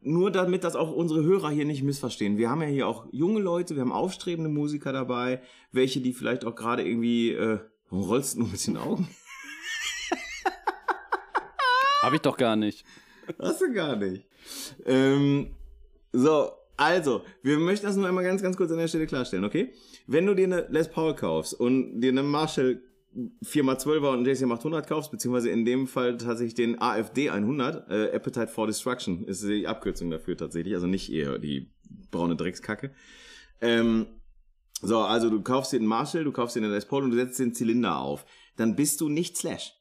nur damit das auch unsere Hörer hier nicht missverstehen. Wir haben ja hier auch junge Leute, wir haben aufstrebende Musiker dabei, welche, die vielleicht auch gerade irgendwie, äh, warum rollst du nur mit den Augen? Hab ich doch gar nicht. Hast du gar nicht. Ähm, so, also, wir möchten das nur einmal ganz, ganz kurz an der Stelle klarstellen, okay? Wenn du dir eine Les Paul kaufst und dir eine Marshall 4x12er und JCM 800 kaufst, beziehungsweise in dem Fall tatsächlich den AFD 100, äh, Appetite for Destruction, ist die Abkürzung dafür tatsächlich, also nicht eher die braune Dreckskacke. Ähm, so, also du kaufst dir den Marshall, du kaufst dir den Les Paul und du setzt den Zylinder auf. Dann bist du nicht Slash.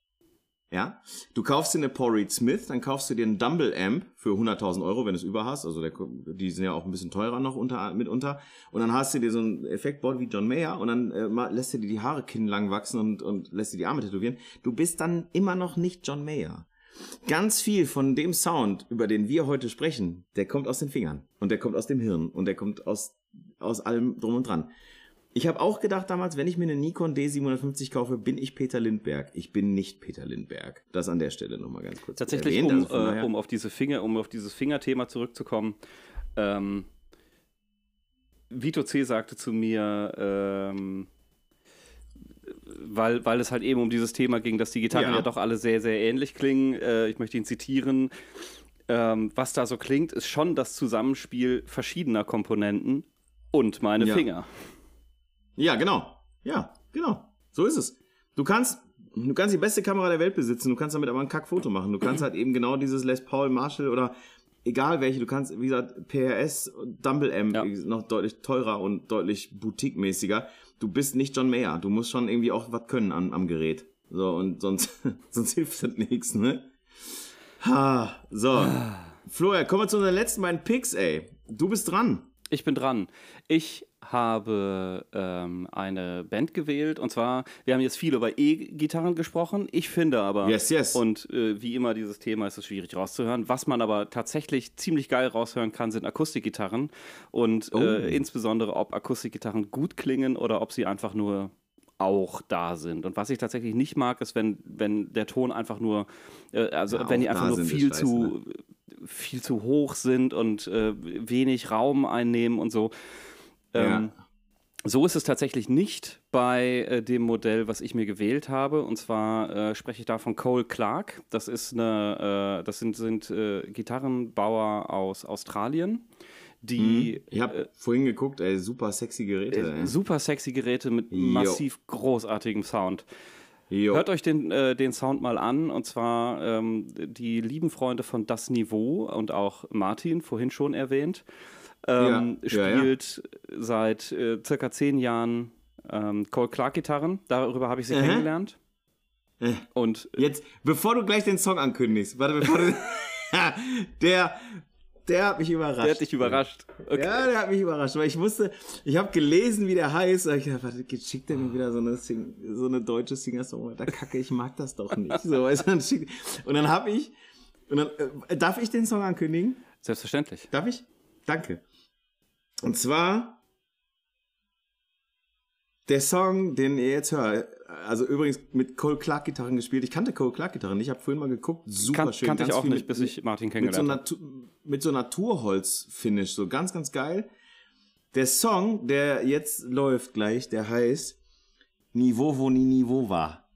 Ja, du kaufst dir eine Paul Reed Smith, dann kaufst du dir einen Dumble Amp für 100.000 Euro, wenn du es über hast. Also der, die sind ja auch ein bisschen teurer noch unter, mitunter. Und dann hast du dir so ein Effektboard wie John Mayer und dann äh, lässt du dir die Haare kinnlang wachsen und, und lässt dir die Arme tätowieren. Du bist dann immer noch nicht John Mayer. Ganz viel von dem Sound, über den wir heute sprechen, der kommt aus den Fingern und der kommt aus dem Hirn und der kommt aus, aus allem drum und dran. Ich habe auch gedacht damals, wenn ich mir eine Nikon D750 kaufe, bin ich Peter Lindberg. Ich bin nicht Peter Lindberg. Das an der Stelle nochmal ganz kurz. Tatsächlich, erwähnt. um, also äh, um auf diese Finger, um auf dieses Fingerthema zurückzukommen. Ähm, Vito C. sagte zu mir, ähm, weil, weil es halt eben um dieses Thema ging, dass die Gitarren ja, ja doch alle sehr, sehr ähnlich klingen. Äh, ich möchte ihn zitieren. Ähm, was da so klingt, ist schon das Zusammenspiel verschiedener Komponenten und meine ja. Finger. Ja, genau. Ja, genau. So ist es. Du kannst, du kannst die beste Kamera der Welt besitzen, du kannst damit aber ein Kackfoto machen. Du kannst halt eben genau dieses Les Paul Marshall oder egal welche, du kannst, wie gesagt, PRS, Dumble M, ja. noch deutlich teurer und deutlich boutique-mäßiger. Du bist nicht John Mayer. Du musst schon irgendwie auch was können am, am Gerät. So, und sonst, sonst hilft das nichts, ne? Ha, so. Ah. Florian, kommen wir zu unseren letzten beiden Picks, ey. Du bist dran. Ich bin dran. Ich habe ähm, eine Band gewählt und zwar, wir haben jetzt viel über E-Gitarren gesprochen. Ich finde aber, yes, yes. und äh, wie immer dieses Thema ist es schwierig rauszuhören. Was man aber tatsächlich ziemlich geil raushören kann, sind Akustikgitarren und oh. äh, insbesondere, ob Akustikgitarren gut klingen oder ob sie einfach nur auch da sind. Und was ich tatsächlich nicht mag, ist, wenn, wenn der Ton einfach nur, äh, also ja, wenn die einfach nur viel zu, ne? viel zu hoch sind und äh, wenig Raum einnehmen und so. Ähm, ja. So ist es tatsächlich nicht bei äh, dem Modell, was ich mir gewählt habe. Und zwar äh, spreche ich da von Cole Clark. Das ist eine, äh, das sind, sind äh, Gitarrenbauer aus Australien. Die, mhm. Ich habe äh, vorhin geguckt, ey, super sexy Geräte. Äh, super sexy Geräte mit jo. massiv großartigem Sound. Jo. Hört euch den, den Sound mal an. Und zwar ähm, die lieben Freunde von Das Niveau und auch Martin, vorhin schon erwähnt, ähm, ja. spielt ja, ja. seit äh, circa zehn Jahren ähm, Cole Clark Gitarren. Darüber habe ich sie uh kennengelernt. Äh. Und äh, jetzt, bevor du gleich den Song ankündigst, warte, bevor du. der, der hat mich überrascht. Der hat dich überrascht. Okay. Ja, der hat mich überrascht, weil ich wusste, ich habe gelesen, wie der heißt. Ich dachte, warte, schickt er mir wieder so eine, Sing, so eine deutsche Singer-Songwriter. Kacke, ich mag das doch nicht. So, weißt du, und dann habe ich, und dann, äh, darf ich den Song ankündigen? Selbstverständlich. Darf ich? Danke. Und zwar der Song, den ihr jetzt hört, also übrigens mit Cole Clark Gitarren gespielt. Ich kannte Cole Clark Gitarren nicht, ich habe vorhin mal geguckt, super Kan schön. Kannte ich auch nicht, mit, bis ich Martin kennengelernt habe. So mit so Naturholz-Finish, so ganz, ganz geil. Der Song, der jetzt läuft gleich, der heißt Niveau, wo nie Niveau war.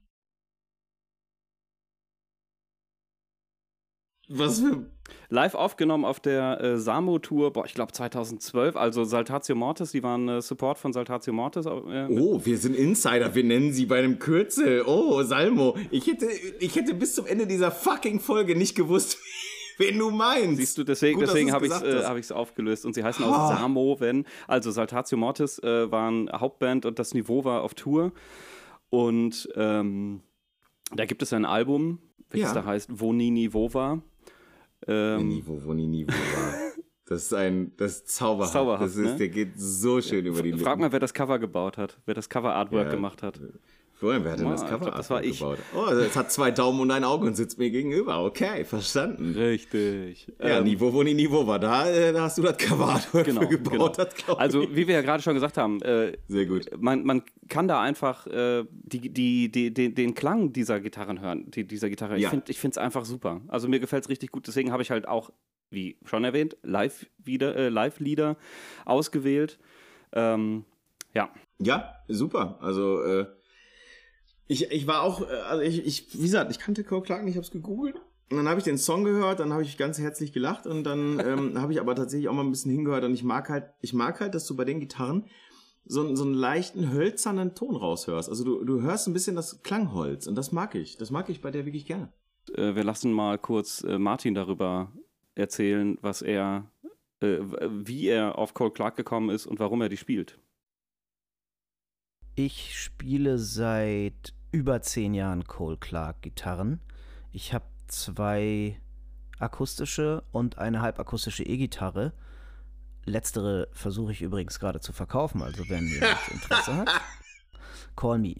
Was für live aufgenommen auf der äh, Samo-Tour, boah, ich glaube 2012, also Saltatio Mortis, die waren äh, Support von Saltatio Mortis. Äh, oh, wir sind Insider, wir nennen sie bei einem Kürzel. Oh, Salmo. Ich hätte, ich hätte bis zum Ende dieser fucking Folge nicht gewusst, wen du meinst. Siehst du, deswegen, deswegen habe ich es äh, hab aufgelöst. Und sie heißen auch oh. Samo, wenn. Also Saltatio Mortis äh, waren Hauptband und das Niveau war auf Tour. Und ähm, da gibt es ein Album, welches ja. da heißt Wo nie Niveau war. Ähm, Niveau, wo nie Niveau war. Das ist ein, das ist zauberhaft. zauberhaft das ist, ne? Der geht so schön über die Lippen. Frag mal, wer das Cover gebaut hat, wer das Cover-Artwork ja. gemacht hat. Florian, wer hat denn das Cover glaub, das war ich. gebaut? Oh, es hat zwei Daumen und ein Auge und sitzt mir gegenüber. Okay, verstanden. Richtig. Ja, ähm, Niveau, wo nie Niveau war. Da, äh, da hast du das Cover genau, gebaut. Genau. Hat, also, wie wir ja gerade schon gesagt haben, äh, sehr gut. Man, man kann da einfach äh, die, die, die, die, den Klang dieser Gitarren hören, die, dieser Gitarre. Ja. Ich finde es einfach super. Also mir gefällt es richtig gut. Deswegen habe ich halt auch, wie schon erwähnt, live wieder äh, Live-Lieder ausgewählt. Ähm, ja. Ja, super. Also äh, ich, ich war auch, äh, also ich, ich, wie gesagt, ich kannte Cole Clark nicht, ich habe es gegoogelt. Und dann habe ich den Song gehört, dann habe ich ganz herzlich gelacht und dann ähm, habe ich aber tatsächlich auch mal ein bisschen hingehört und ich mag halt, ich mag halt, dass du bei den Gitarren so, so einen leichten hölzernen Ton raushörst. Also du, du hörst ein bisschen das Klangholz und das mag ich. Das mag ich bei der wirklich gerne. Äh, wir lassen mal kurz äh, Martin darüber erzählen, was er, äh, wie er auf Cole Clark gekommen ist und warum er die spielt. Ich spiele seit über zehn Jahren Cole Clark Gitarren. Ich habe zwei akustische und eine halbakustische E-Gitarre. Letztere versuche ich übrigens gerade zu verkaufen, also wenn jemand Interesse hat, call me.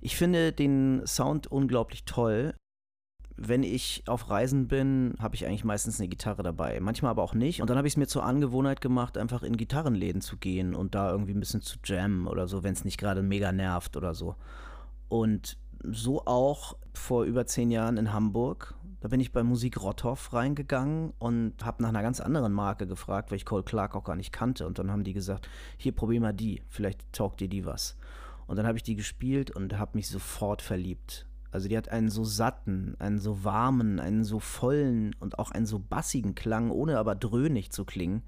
Ich finde den Sound unglaublich toll. Wenn ich auf Reisen bin, habe ich eigentlich meistens eine Gitarre dabei. Manchmal aber auch nicht. Und dann habe ich es mir zur Angewohnheit gemacht, einfach in Gitarrenläden zu gehen und da irgendwie ein bisschen zu jammen oder so, wenn es nicht gerade mega nervt oder so. Und so auch vor über zehn Jahren in Hamburg. Da bin ich bei Musik Rotthoff reingegangen und habe nach einer ganz anderen Marke gefragt, weil ich Cole Clark auch gar nicht kannte. Und dann haben die gesagt, hier probier mal die, vielleicht taugt dir die was. Und dann habe ich die gespielt und habe mich sofort verliebt. Also die hat einen so satten, einen so warmen, einen so vollen und auch einen so bassigen Klang, ohne aber dröhnig zu klingen,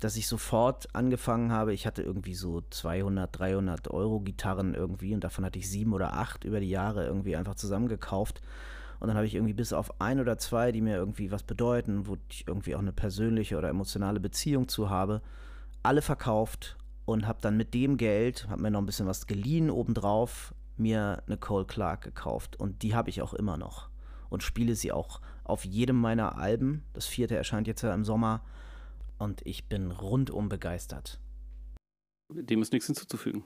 dass ich sofort angefangen habe. Ich hatte irgendwie so 200, 300 Euro Gitarren irgendwie und davon hatte ich sieben oder acht über die Jahre irgendwie einfach zusammengekauft. Und dann habe ich irgendwie bis auf ein oder zwei, die mir irgendwie was bedeuten, wo ich irgendwie auch eine persönliche oder emotionale Beziehung zu habe, alle verkauft und habe dann mit dem Geld, habe mir noch ein bisschen was geliehen obendrauf, mir eine Cole Clark gekauft und die habe ich auch immer noch und spiele sie auch auf jedem meiner Alben. Das vierte erscheint jetzt ja im Sommer und ich bin rundum begeistert. Dem ist nichts hinzuzufügen.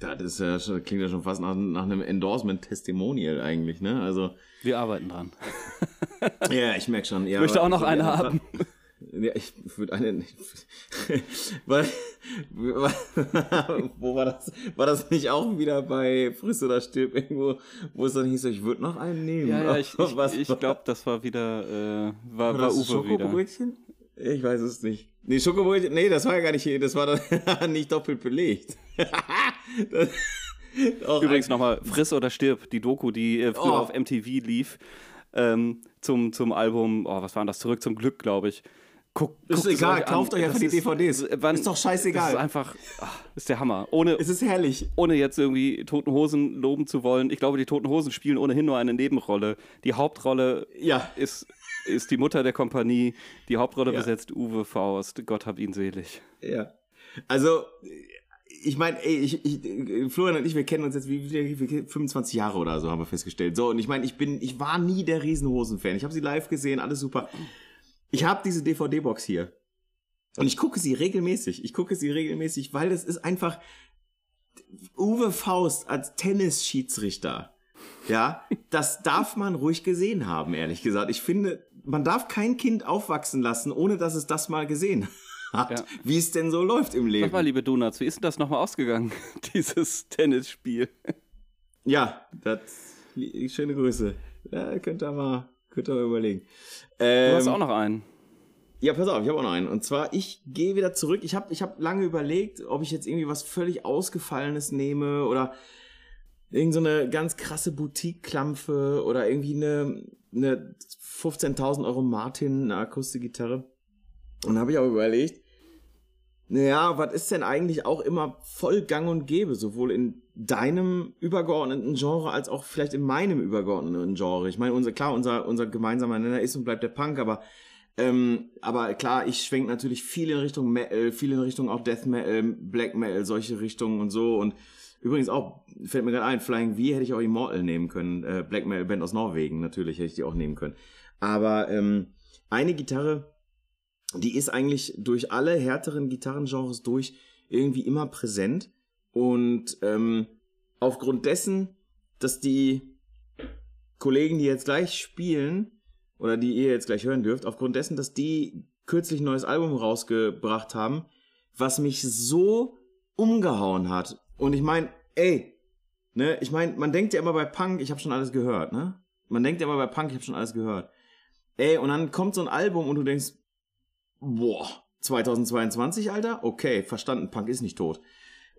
Das ist ja, das klingt ja schon fast nach, nach einem Endorsement-Testimonial eigentlich, ne? Also. Wir arbeiten dran. ja, ich merke schon. Ja, ich möchte auch noch eine haben. Ja, ich würde eine nicht. Weil, wo war das? War das nicht auch wieder bei Friss oder Stirb irgendwo, wo es dann hieß, ich würde noch einen nehmen? Ja, ja ich, ich, ich glaube, das war wieder, äh, war, war, war Uwe Schokobrötchen? Ich weiß es nicht. Nee, Schokobrötchen, nee, das war ja gar nicht das war dann nicht doppelt belegt. das, Übrigens nochmal, Friss oder Stirb, die Doku, die äh, früher oh. auf MTV lief, ähm, zum, zum Album, oh, was war das? Zurück zum Glück, glaube ich. Guck, ist egal, kauft euch einfach die DVDs. Ist, wann, ist doch scheißegal. Das ist einfach, ach, ist der Hammer. Ohne, es ist herrlich. Ohne jetzt irgendwie Toten Hosen loben zu wollen. Ich glaube, die Toten Hosen spielen ohnehin nur eine Nebenrolle. Die Hauptrolle ja. ist, ist die Mutter der Kompanie. Die Hauptrolle ja. besetzt Uwe Faust. Gott hab ihn selig. Ja. Also, ich meine, ey, ich, ich, Florian und ich, wir kennen uns jetzt wie, wie, wie 25 Jahre oder so, haben wir festgestellt. So, und ich meine, ich bin, ich war nie der Riesenhosen-Fan. Ich habe sie live gesehen, alles super. Ich habe diese DVD-Box hier. Und ich gucke sie regelmäßig. Ich gucke sie regelmäßig, weil das ist einfach Uwe Faust als Tennisschiedsrichter. Ja, das darf man ruhig gesehen haben, ehrlich gesagt. Ich finde, man darf kein Kind aufwachsen lassen, ohne dass es das mal gesehen hat, ja. wie es denn so läuft im Leben. Sag mal, liebe Donuts, wie ist denn das nochmal ausgegangen, dieses Tennisspiel? Ja, das, schöne Grüße. Ja, könnt ihr mal Könnt ihr mal überlegen. Ähm, du hast ähm, auch noch einen. Ja, pass auf, ich habe auch noch einen. Und zwar, ich gehe wieder zurück. Ich habe ich hab lange überlegt, ob ich jetzt irgendwie was völlig Ausgefallenes nehme oder irgend so eine ganz krasse Boutique-Klampfe oder irgendwie eine, eine 15.000 Euro Martin, eine Akustikgitarre. Und habe ich auch überlegt, naja, was ist denn eigentlich auch immer voll gang und gäbe, sowohl in deinem übergeordneten Genre als auch vielleicht in meinem übergeordneten Genre. Ich meine, unser, klar, unser, unser gemeinsamer Nenner ist und bleibt der Punk, aber, ähm, aber klar, ich schwenke natürlich viel in Richtung Metal, viel in Richtung auch Death Metal, Black Metal, solche Richtungen und so und Übrigens auch, fällt mir gerade ein, Flying V hätte ich auch Immortal nehmen können. Äh, Black Metal Band aus Norwegen, natürlich hätte ich die auch nehmen können. Aber ähm, eine Gitarre, die ist eigentlich durch alle härteren Gitarrengenres durch irgendwie immer präsent. Und ähm, aufgrund dessen, dass die Kollegen, die jetzt gleich spielen, oder die ihr jetzt gleich hören dürft, aufgrund dessen, dass die kürzlich ein neues Album rausgebracht haben, was mich so umgehauen hat. Und ich meine, ey, ne, ich meine, man denkt ja immer bei Punk, ich habe schon alles gehört, ne? Man denkt ja immer bei Punk, ich habe schon alles gehört. Ey, und dann kommt so ein Album und du denkst, boah, 2022, Alter? Okay, verstanden, Punk ist nicht tot.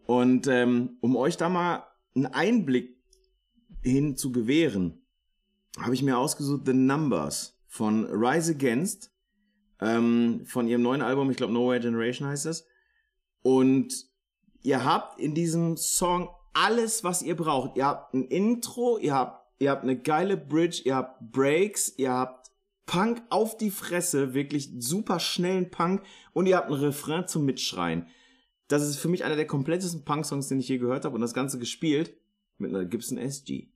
Und ähm, um euch da mal einen Einblick hin zu gewähren, habe ich mir ausgesucht The Numbers von Rise Against, ähm, von ihrem neuen Album, ich glaube No Way Generation heißt es. Und ihr habt in diesem Song alles, was ihr braucht. Ihr habt ein Intro, ihr habt, ihr habt eine geile Bridge, ihr habt Breaks, ihr habt Punk auf die Fresse, wirklich super schnellen Punk und ihr habt ein Refrain zum Mitschreien. Das ist für mich einer der komplettesten Punk-Songs, den ich je gehört habe und das Ganze gespielt mit einer Gibson SG.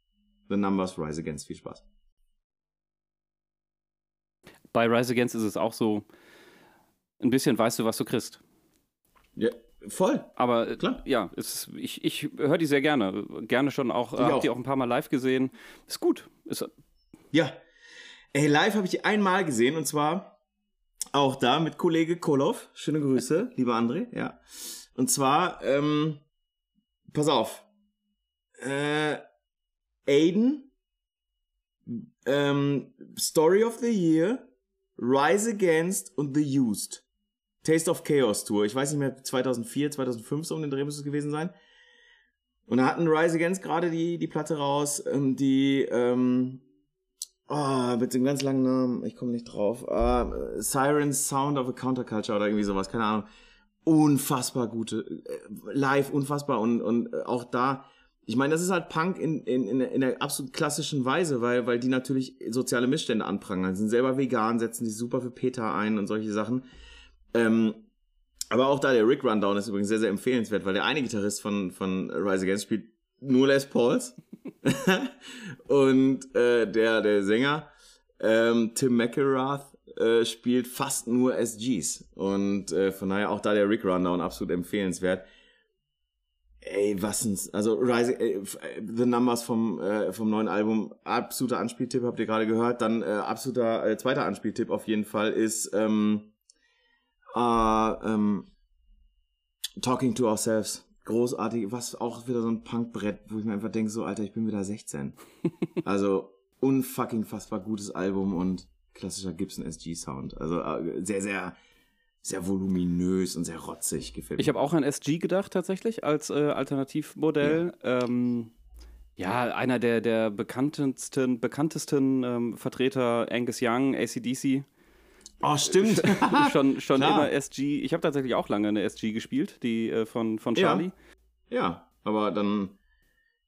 The Numbers Rise Against. Viel Spaß. Bei Rise Against ist es auch so, ein bisschen weißt du, was du kriegst. Ja, voll. Aber äh, klar, ja, ist, ich, ich höre die sehr gerne. Gerne schon auch. Ich äh, hab die auch ein paar Mal live gesehen. Ist gut. Ist, ja. Ey, live habe ich die einmal gesehen und zwar auch da mit Kollege Kolov. Schöne Grüße, lieber André. Ja. Und zwar, ähm, pass auf. Äh, Aiden, ähm, Story of the Year, Rise Against und The Used. Taste of Chaos Tour. Ich weiß nicht mehr, 2004, 2005 so um den Dreh müsste es gewesen sein. Und da hatten Rise Against gerade die, die Platte raus, ähm, die, ähm, oh, mit dem ganz langen Namen, ich komme nicht drauf, uh, Sirens Sound of a Counterculture oder irgendwie sowas, keine Ahnung. Unfassbar gute, äh, live unfassbar und, und äh, auch da, ich meine, das ist halt Punk in, in, in, in der absolut klassischen Weise, weil, weil die natürlich soziale Missstände anprangern, sind selber vegan, setzen sich super für Peter ein und solche Sachen. Ähm, aber auch da der Rick Rundown ist übrigens sehr, sehr empfehlenswert, weil der eine Gitarrist von, von Rise Against spielt nur Les Pauls. und äh, der, der Sänger, ähm, Tim McElrath, äh, spielt fast nur SGs. Und äh, von daher auch da der Rick Rundown absolut empfehlenswert. Ey, was ein, also Rise, äh, The Numbers vom, äh, vom neuen Album, absoluter Anspieltipp, habt ihr gerade gehört. Dann äh, absoluter äh, zweiter Anspieltipp auf jeden Fall ist ähm, äh, ähm, Talking to Ourselves. Großartig, was auch wieder so ein Punkbrett, wo ich mir einfach denke, so, Alter, ich bin wieder 16. also, unfucking fassbar gutes Album und klassischer Gibson SG Sound. Also, äh, sehr, sehr, sehr voluminös und sehr rotzig gefällt Ich habe auch an SG gedacht, tatsächlich, als äh, Alternativmodell. Ja. Ähm, ja, einer der, der bekanntesten, bekanntesten ähm, Vertreter, Angus Young, ACDC. Oh, stimmt. schon schon immer SG. Ich habe tatsächlich auch lange eine SG gespielt, die äh, von, von Charlie. Ja. ja, aber dann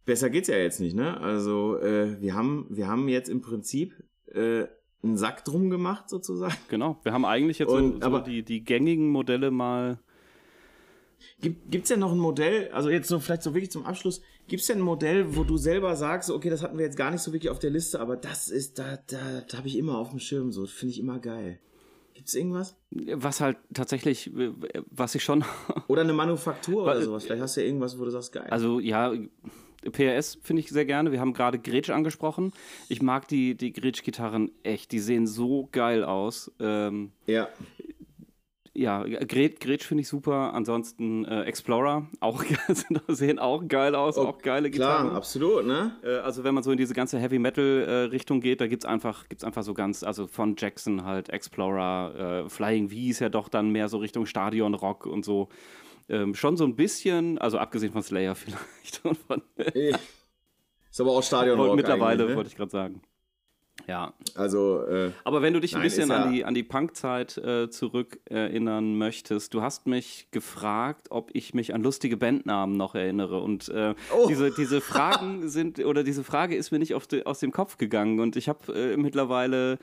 besser geht's ja jetzt nicht, ne? Also äh, wir haben wir haben jetzt im Prinzip äh, einen Sack drum gemacht sozusagen. Genau. Wir haben eigentlich jetzt Und, so, so die die gängigen Modelle mal. Gibt gibt's denn noch ein Modell? Also jetzt so vielleicht so wirklich zum Abschluss. Gibt's denn ein Modell, wo du selber sagst, okay, das hatten wir jetzt gar nicht so wirklich auf der Liste, aber das ist da da, da habe ich immer auf dem Schirm so, finde ich immer geil. Gibt es irgendwas? Was halt tatsächlich, was ich schon. oder eine Manufaktur oder sowas. Vielleicht hast du ja irgendwas, wo du sagst, geil. Also ja, PRS finde ich sehr gerne. Wir haben gerade Gretsch angesprochen. Ich mag die, die Gretsch-Gitarren echt. Die sehen so geil aus. Ähm, ja ja, Gret, Gretsch finde ich super. Ansonsten äh, Explorer, auch sehen auch geil aus, oh, auch geile Gitarren. Klar, absolut, ne? Äh, also wenn man so in diese ganze Heavy Metal äh, Richtung geht, da gibt's einfach, gibt's einfach so ganz, also von Jackson halt Explorer, äh, Flying V ist ja doch dann mehr so Richtung Stadion Rock und so. Ähm, schon so ein bisschen, also abgesehen von Slayer vielleicht. Und von, ist aber auch Stadion Rock. Mittlerweile ne? wollte ich gerade sagen. Ja. Also. Äh, Aber wenn du dich nein, ein bisschen ja an die, an die Punkzeit äh, zurück erinnern möchtest, du hast mich gefragt, ob ich mich an lustige Bandnamen noch erinnere. Und äh, oh. diese, diese Fragen sind, oder diese Frage ist mir nicht de, aus dem Kopf gegangen. Und ich habe äh, mittlerweile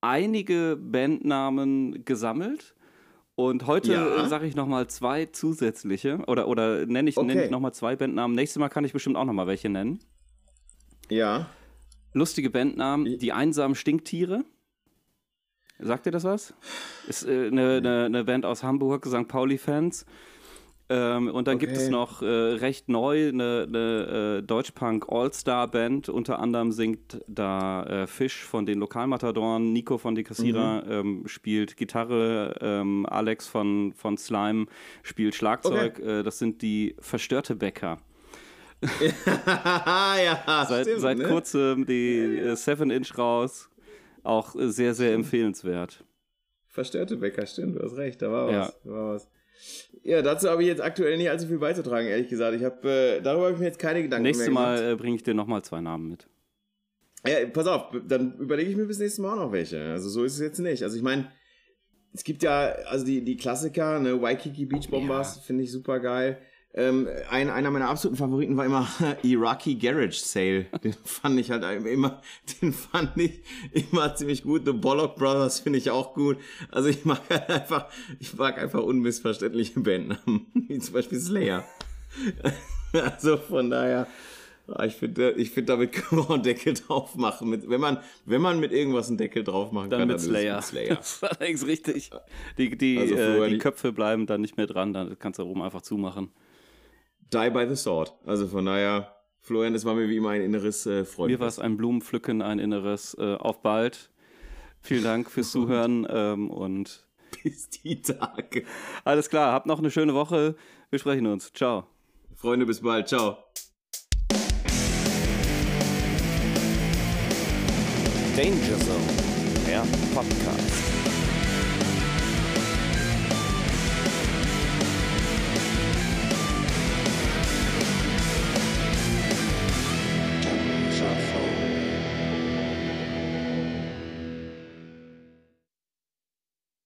einige Bandnamen gesammelt. Und heute ja. Äh, sage ich nochmal zwei zusätzliche oder, oder nenne ich, okay. nenn ich nochmal zwei Bandnamen. Nächstes Mal kann ich bestimmt auch nochmal welche nennen. Ja lustige Bandnamen. Die einsamen Stinktiere. Sagt ihr das was? Ist äh, eine, eine, eine, Band aus Hamburg, St. Pauli-Fans. Ähm, und dann okay. gibt es noch äh, recht neu eine, eine äh, Deutschpunk All-Star-Band. Unter anderem singt da äh, Fisch von den Lokalmatadoren, Nico von Die Kassierer mhm. ähm, spielt Gitarre, ähm, Alex von, von Slime spielt Schlagzeug. Okay. Äh, das sind die Verstörte Bäcker. ja, seit, stimmt, seit ne? kurzem die äh, 7-Inch raus. Auch sehr, sehr empfehlenswert. Verstörte Bäcker, stimmt, du hast recht, da war was. Ja, da war was. ja dazu habe ich jetzt aktuell nicht allzu viel beizutragen, ehrlich gesagt. Ich habe äh, darüber habe ich mir jetzt keine Gedanken Nächstes Mal äh, bringe ich dir nochmal zwei Namen mit. Ja, pass auf, dann überlege ich mir bis nächstes Mal auch noch welche. Also so ist es jetzt nicht. Also ich meine, es gibt ja, also die, die Klassiker, ne, Waikiki Beach Bombers, ja. finde ich super geil. Ähm, ein, einer meiner absoluten Favoriten war immer Iraqi Garage Sale. Den fand ich halt immer, den fand ich immer ziemlich gut. The Bollock Brothers finde ich auch gut. Also ich mag halt einfach, ich mag einfach unmissverständliche Bandnamen, wie zum Beispiel Slayer. also von daher, Ah, ich finde, ich find, damit kann man einen Deckel drauf machen. Mit, wenn, man, wenn man mit irgendwas einen Deckel drauf machen dann kann, mit dann Slayer. ist es mit Slayer. Das war allerdings richtig. Die, die, Also äh, die Köpfe bleiben dann nicht mehr dran, dann kannst du oben einfach zumachen. Die by the sword. Also von daher, Florian, es war mir wie immer ein inneres äh, Freund. Mir war es ein Blumenpflücken, ein inneres äh, Auf bald. Vielen Dank fürs Zuhören ähm, und Bis die Tage. alles klar. Habt noch eine schöne Woche. Wir sprechen uns. Ciao. Freunde, bis bald. Ciao. Danger Zone, der Podcast.